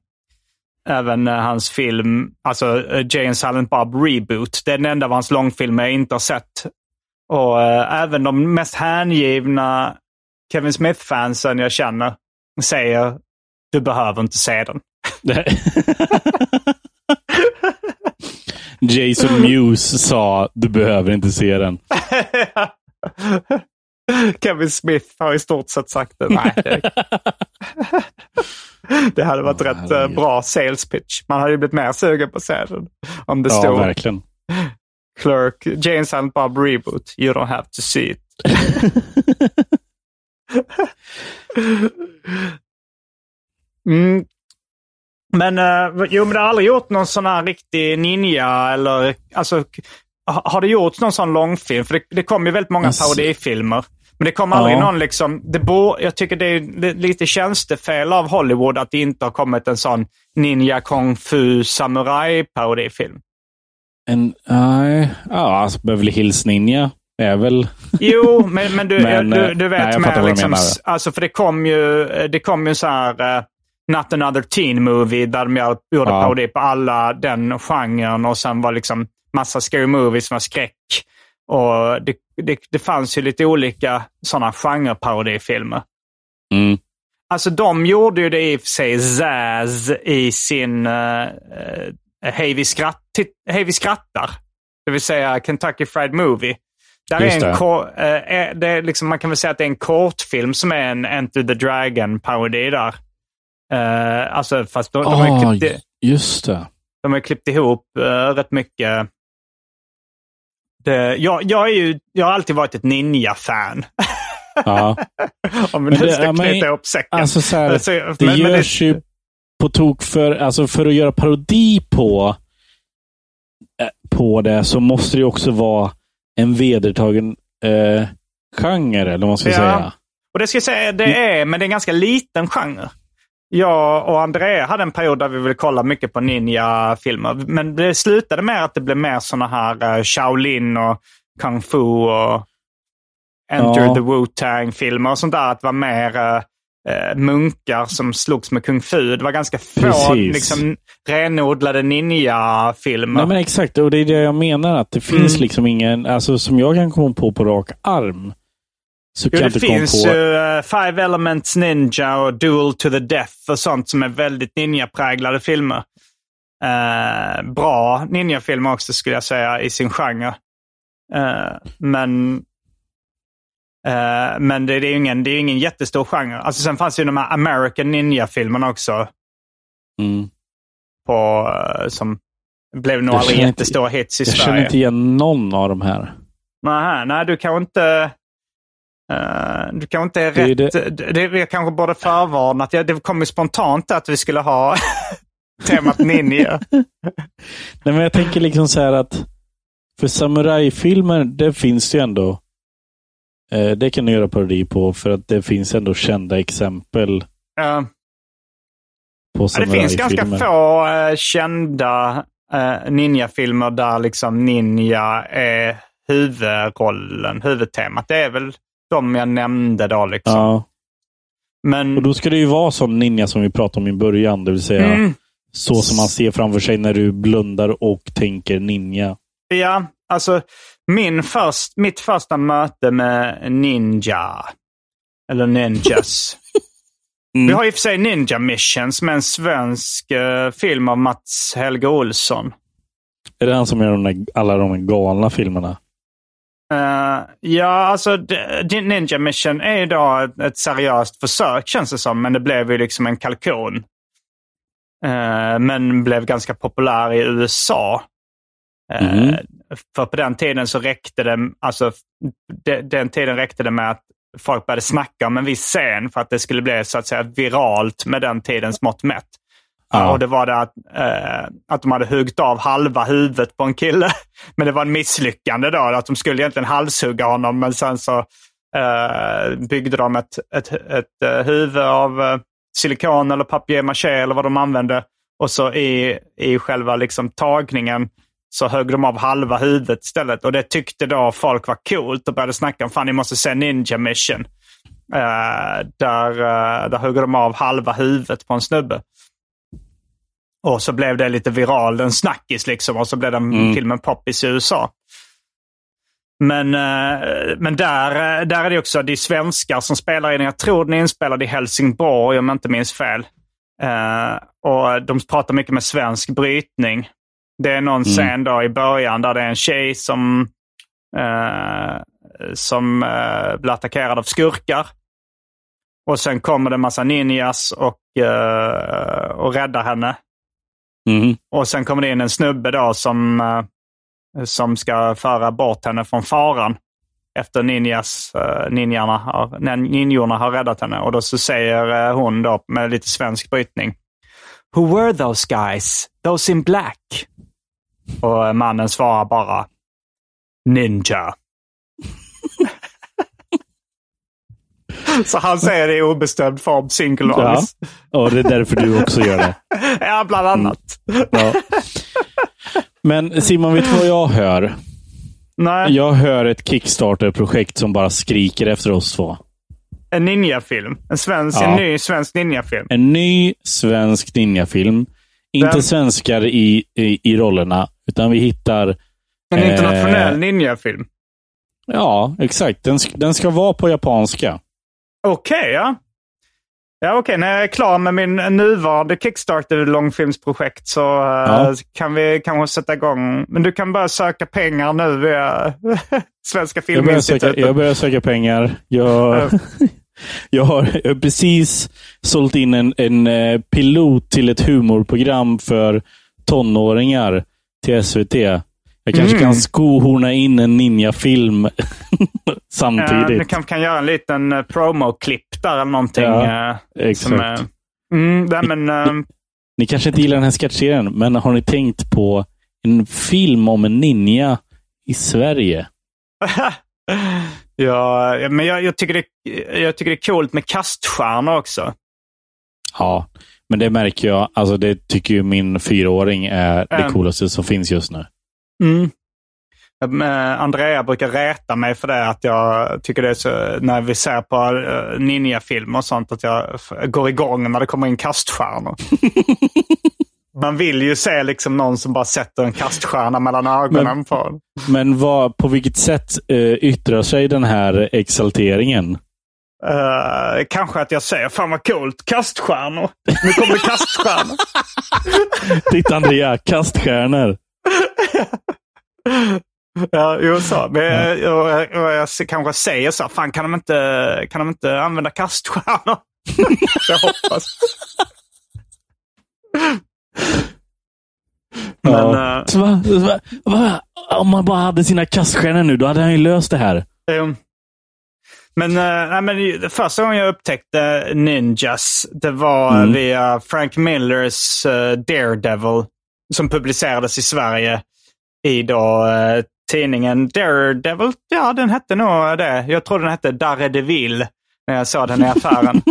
även hans film, alltså Jay and Silent Bob Reboot. Det är den enda av hans långfilmer jag inte har sett. Och eh, även de mest hängivna Kevin Smith-fansen jag känner säger du behöver inte se den. <laughs> Jason Mewes sa du behöver inte se den. <laughs> Kevin Smith har i stort sett sagt det. Nej, det, <laughs> det hade varit Åh, rätt eh, herregud. bra sales pitch. Man hade ju blivit mer sugen på att se den. Om det Ja, stod verkligen. Clerk, Jane Silent Bob Reboot. You don't have to see it. mm. Men, uh, jo, men det har aldrig gjort någon sån här riktig ninja eller, alltså, ha- har det gjorts någon sån långfilm? För det, det kom ju väldigt många Alltså- parodifilmer. Men det kom aldrig Ja. någon liksom, det bo, jag tycker det är li- lite tjänstefel av Hollywood att det inte har kommit en sån ninja kung fu samurai parodifilm. En, nej, ja, alltså Beverly Hills Ninja är väl... Jo, men, men, du, <laughs> Men, du, eh, du vet nej, jag du liksom, alltså för det kom ju, det kom ju så här uh, Not another teen movie där de gjorde Ja. parodi på alla den genren och sen var liksom massa scary movies som var skräck. Och det, det, det fanns ju lite olika sådana genreparodifilmer. Mm. Alltså de gjorde ju det i och för sig Zaz i sin uh, uh, Hej vi, skratt, Hej vi skrattar. Det vill säga Kentucky Fried Movie. Där Just är en det. ko- eh, är- det är liksom, man kan väl säga att det är en kortfilm som är en Enter the Dragon-parodi där. Uh, alltså fast de, de, har ju Ah, klippt, just det. de har klippt ihop uh, rätt mycket. Det, jag, jag, är ju, jag har alltid varit ett ninja-fan. Ja. <laughs> Om vi Men nu det- ska ja, men- knyta ihop säcken. Alltså så här, Alltså, det men- men görs ju på tok för, alltså för att göra parodi på, eh, på det så måste det också vara en vedertagen eh, genre, eller vad man ska Ja. säga. Och det ska jag säga, det är, men det är en ganska liten genre. Jag och Andrea hade en period där vi ville kolla mycket på ninja-filmer. Men det slutade med att det blev mer sådana här uh, Shaolin och Kung Fu och Enter Ja. the Wu-Tang-filmer och sånt där. Att det var mer eh, eh, munkar som slogs med Kung Fu. Det var ganska få liksom, renodlade ninja-filmer. Nej, men exakt, och det är det jag menar. Att det finns Mm. liksom ingen, alltså som jag kan komma på på rak arm. Så Jo, kan jag det finns ju eh, Five Elements Ninja och Duel to the Death och sånt som är väldigt ninja-präglade filmer. Eh, bra ninja-filmer också skulle jag säga i sin genre. Eh, men men det, det är ingen, det är ingen jättestor genre. Alltså, sen fanns ju de här American Ninja-filmerna också. Mm. På, som blev nog Jag aldrig jättestora hits i Jag Sverige. känner inte igen någon av de här. Nähä, nej, du kanske inte... eh, du kanske inte är Det är rätt. det- Det, det, jag kanske borde förvarnat. Det kom ju spontant att vi skulle ha <laughs> temat ninja. Nej, men jag tänker liksom så här att för samurajfilmer, det finns det ju ändå. Eh, det kan du göra parodi på för att det finns ändå kända exempel Ja, på ja, det finns ganska få eh, kända uh, ninjafilmer där liksom ninja är huvudrollen, huvudtemat. Det är väl de jag nämnde då. Liksom. Ja, Men, och då ska det ju vara sån ninja som vi pratade om i början. Det vill säga mm, så som man ser framför sig när du blundar och tänker ninja. Ja, alltså min först, mitt första möte med ninja, eller ninjas. <laughs> Mm. Vi har i och för sig Ninja Mission som är en svensk eh, film av Mats Helge Olsson. Är det han som gör de där, alla de galna filmerna? Eh, ja, alltså Ninja Mission är då ett, ett seriöst försök känns det som, men det blev ju liksom en kalkon. Eh, men blev ganska populär i USA. Eh, Mhm. För på den tiden så räckte det, alltså de, den tiden räckte det med att folk började snacka om en viss scen för att det skulle bli så att säga viralt med den tidens mått mätt. Ja. Och det var det att, eh, att de hade huggit av halva huvudet på en kille. <laughs> Men det var en misslyckande då. Att de skulle egentligen halshugga honom men sen så eh, byggde de ett, ett, ett, ett huvud av eh, silikon eller papier-maché eller vad de använde. Och så i, i själva liksom tagningen så högg de av halva huvudet istället. Och det tyckte då folk var coolt och började snacka om fan ni måste se Ninja Mission. Eh, där, eh, där hugger de av halva huvudet på en snubbe. Och så blev det lite viral, en snackis liksom. Och så blev den Mm. filmen poppis i USA. Men, eh, men där, eh, där är det också de svenskar som spelar in. Jag tror den är inspelad i Helsingborg om jag inte minns fel. Eh, och de pratar mycket med svensk brytning. Det är någon scen då i början där det är en tjej som, som blir attackerad av skurkar. Och sen kommer det en massa ninjas och, och räddar henne. Mm. Och sen kommer det in en snubbe då som, eh, som ska föra bort henne från faran. Efter ninjas, eh, ninjarna har, när ninjorna har räddat henne. Och då så säger eh, hon då med lite svensk brytning. Who were those guys? Those in black? Och mannen svarar bara Ninja. <laughs> så han säger det i obestämd form, singularis. Och det är därför du också gör det. <laughs> Ja, bland annat. Ja. Men Simon, vet du vad jag hör? Nej, Jag hör ett Kickstarter-projekt som bara skriker efter oss två. en ninjafilm. En, svensk, Ja. en ny svensk ninjafilm. En ny svensk ninjafilm. Inte Den- svenskar i, i, i rollerna, utan vi hittar... En Eh. internationell ninjafilm. Ja, exakt. Den, den ska vara på japanska. Okej, ja. Ja, okej. När jag är klar med min nuvarande Kickstarter-långfilmsprojekt så eh, Ja. kan vi kanske sätta igång. Men du kan bara söka pengar nu via <laughs> Svenska Jag börjar, söka, Filminstitutet. jag börjar söka pengar. Jag, <laughs> jag, har, jag har precis sålt in en, en eh, pilot till ett humorprogram för tonåringar till SVT. Jag kanske Mm. kan skohorna in en ninjafilm <laughs> Ja, samtidigt. du kanske kan göra en liten uh, promo-klipp där eller någonting. Ja, eh, exakt. som, eh, mm, nej, men, eh, Ni kanske inte gillar den här sketchserien, men har ni tänkt på en film om en ninja i Sverige? <laughs> ja, men jag, jag, tycker det, jag tycker det är coolt med kaststjärnor också. Ja, men det märker jag. Alltså det tycker ju min fyraåring är det coolaste som finns just nu. Mm. Eh, Andrea brukar räta mig för det, att jag tycker det är så, när vi ser på uh, ninjafilmer och sånt, att jag går igång när det kommer in kaststjärnor. <laughs> Man vill ju se liksom någon som bara sätter en kaststjärna mellan ögonen på en. Men vad, på vilket sätt eh, yttrar sig den här exalteringen? Eh, kanske att jag säger, fan vad coolt, kaststjärnor. Nu kommer kaststjärnor. <laughs> Titta Andrea, kaststjärnor. <laughs> Ja, jo, så. Men, jag, och, jag- och jag kanske säger så, fan kan de inte, kan de inte använda kaststjärnor? <laughs> jag hoppas. Men, ja. eh, Så va, va, va, om man bara hade sina kaststjärnor nu, då hade han ju löst det här. Jo. Men, eh, nej, men första gången jag upptäckte Ninjas, det var Mm. via Frank Millers eh, Daredevil, som publicerades i Sverige i då eh, tidningen Daredevil. Ja, den hette nog det. Jag tror den hette Daredevil när jag såg den i affären. <laughs>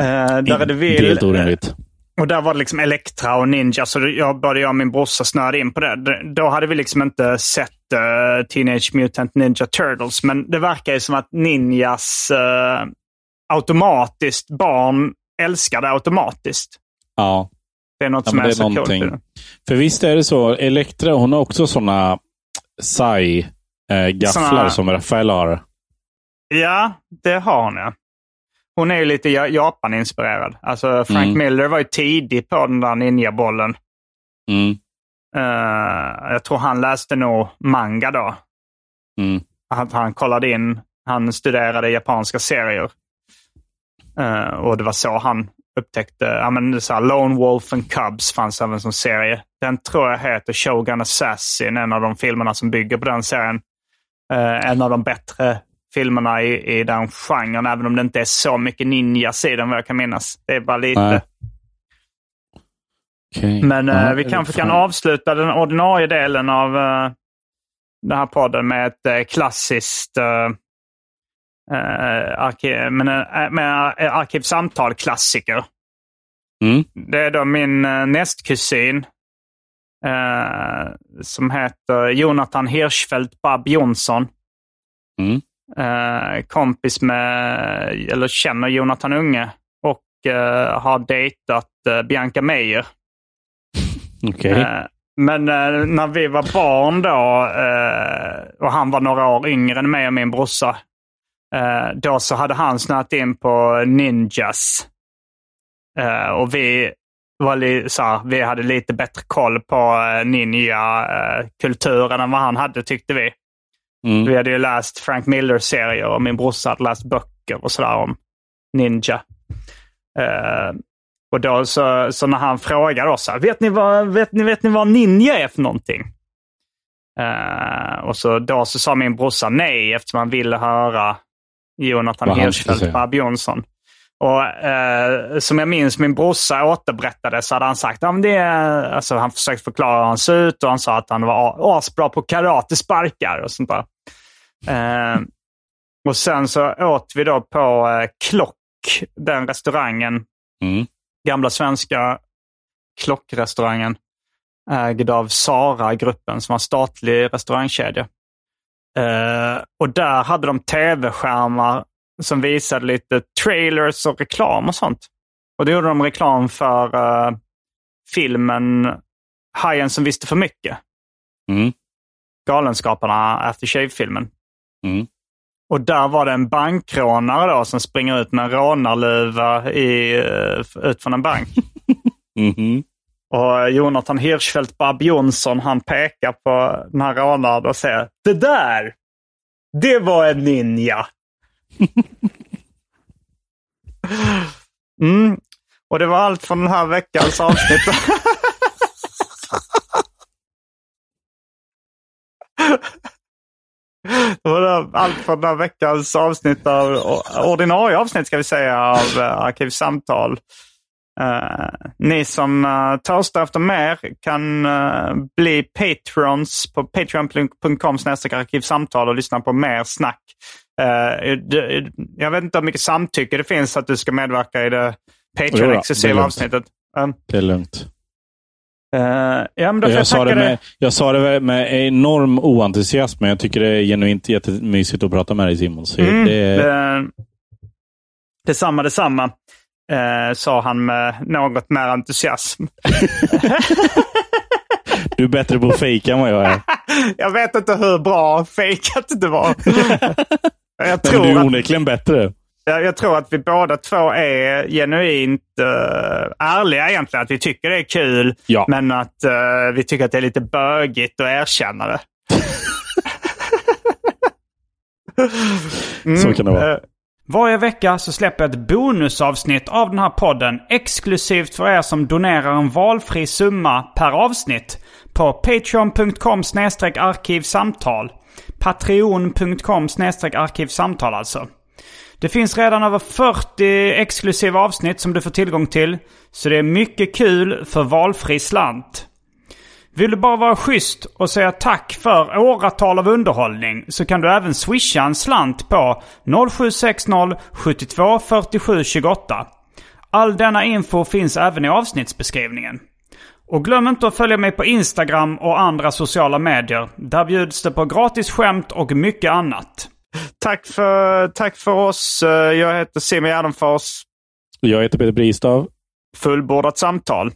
uh, Daredevil. Helt orimligt. Och där var det liksom Elektra och Ninja, så jag, både jag och min brorsa snöade in på det. Då hade vi liksom inte sett eh, Teenage Mutant Ninja Turtles, men det verkar ju som att ninjas eh, automatiskt, barn älskar det automatiskt. Ja. Det är något Ja, som är, är så coolt. någonting. För visst är det så, Elektra hon har också sådana sai-gafflar Såna- som Rafael har. Ja, det har hon ja. Hon är ju lite Ja- Japan-inspirerad. Alltså Frank Mm. Miller var ju tidig på den där ninjabollen. Mm. Eh, jag tror han läste nog manga då. Mm. Att han kollade in, han studerade japanska serier. Eh, och det var så han upptäckte, ja men så här, Lone Wolf and Cubs fanns även som serie. Den tror jag heter Shogun Assassin, en av de filmerna som bygger på den serien. Eh, en av de bättre filmerna i, i den genren, även om det inte är så mycket ninjas i den vad jag kan minnas. Det är bara lite. Okej. Men eh, Ja, vi kanske kan avsluta den ordinarie delen av eh, den här podden med ett eh, klassiskt uh, arkiv, men, eh, med uh, arkivsamtal-klassiker. Mm. Det är då min nästkusin eh, som heter Jonathan Hirschfeldt Bab Jonsson. Mm. Eh, kompis med, eller känner Jonathan Unge och eh, har dejtat eh, Bianca Meijer. <laughs> Okej. Eh, Men eh, när vi var barn då eh, och han var några år yngre än mig och min brorsa. Eh, Då så hade han snöat in på Ninjas. Eh, Och vi, var li, så här, vi hade lite bättre koll på eh, ninja-kulturen än vad han hade tyckte vi. Mm. Vi hade ju läst Frank Miller-serier och min brorsa hade läst böcker och sådär om ninja. Eh, och då så, så när han frågade oss, här, vet, ni vad, vet, ni, vet ni vad ninja är för någonting? Eh, och så då så sa min brorsa nej eftersom han ville höra Jonathan Hirschfeldt, säga. Bab Jonsson. Och eh, som jag minns min brorsa återberättade så hade han sagt, ja, men det är, alltså, han försökte förklara hur han ser ut och han sa att han var asbra på karatesparkar och sånt där. Eh, och sen så åt vi då på eh, Klock, den restaurangen, Mm. gamla svenska klockrestaurangen ägd av Sara-gruppen som var en statlig restaurangkedja. Eh, och där hade de tv-skärmar som visade lite trailers och reklam och sånt. Och då gjorde de reklam för eh, filmen Hajen som visste för mycket. Mm. Galenskaparna After Shave-filmen. Mm. Och där var det en bankrånare då som springer ut med en rånarluva i, eh, ut från en bank. <laughs> Mhm. Och eh, Jonathan Hirschfeldt Bab Jonsson han pekar på den här rånaren och säger Det där! Det var en ninja! <laughs> Mm. Och det var allt från den här veckans avsnitt. <laughs> Det var allt från den här veckans avsnitt av, ordinarie avsnitt ska vi säga, av uh, Arkivsamtal. Eh, ni som uh, törstar efter mer kan eh, bli patrons på patreon.com arkivsamtal och lyssna på mer snack. Eh, det- jag vet inte hur mycket samtycke det finns att du ska medverka i det Patreon-exklusiva avsnittet. Um, Det är lugnt. eh, ja, men då jag, Jag sa, det med, jag sa det med enorm oentusiasm, men jag tycker det är genuint jättemysigt att prata med dig Simon. Så Mm, det, det, detsamma, detsamma. Eh, sa han med något mer entusiasm. <laughs> Du är bättre på att fejka än vad jag är. <laughs> Jag vet inte hur bra fejkat det var. <laughs> jag, Men tror du är att, onekligen bättre. jag, jag tror att vi båda två är genuint uh, ärliga egentligen. Att vi tycker det är kul, Ja. men att eh, vi tycker att det är lite bögigt att erkänna det. Så kan det vara. Varje vecka så släpper jag ett bonusavsnitt av den här podden exklusivt för er som donerar en valfri summa per avsnitt på patreon.com arkivsamtal. Patreon.com arkivsamtal alltså. Det finns redan över 40 exklusiva avsnitt som du får tillgång till. Så det är mycket kul för valfri slant. Vill du bara vara schysst och säga tack för åratal av underhållning så kan du även swisha en slant på 0760 72 47 28. All denna info finns även i avsnittsbeskrivningen. Och glöm inte att följa mig på Instagram och andra sociala medier. Där bjuds det på gratis skämt och mycket annat. Tack för, tack för oss. Jag heter Simon Gärdenfors. Jag heter Peter Bristav. Fullbordat samtal.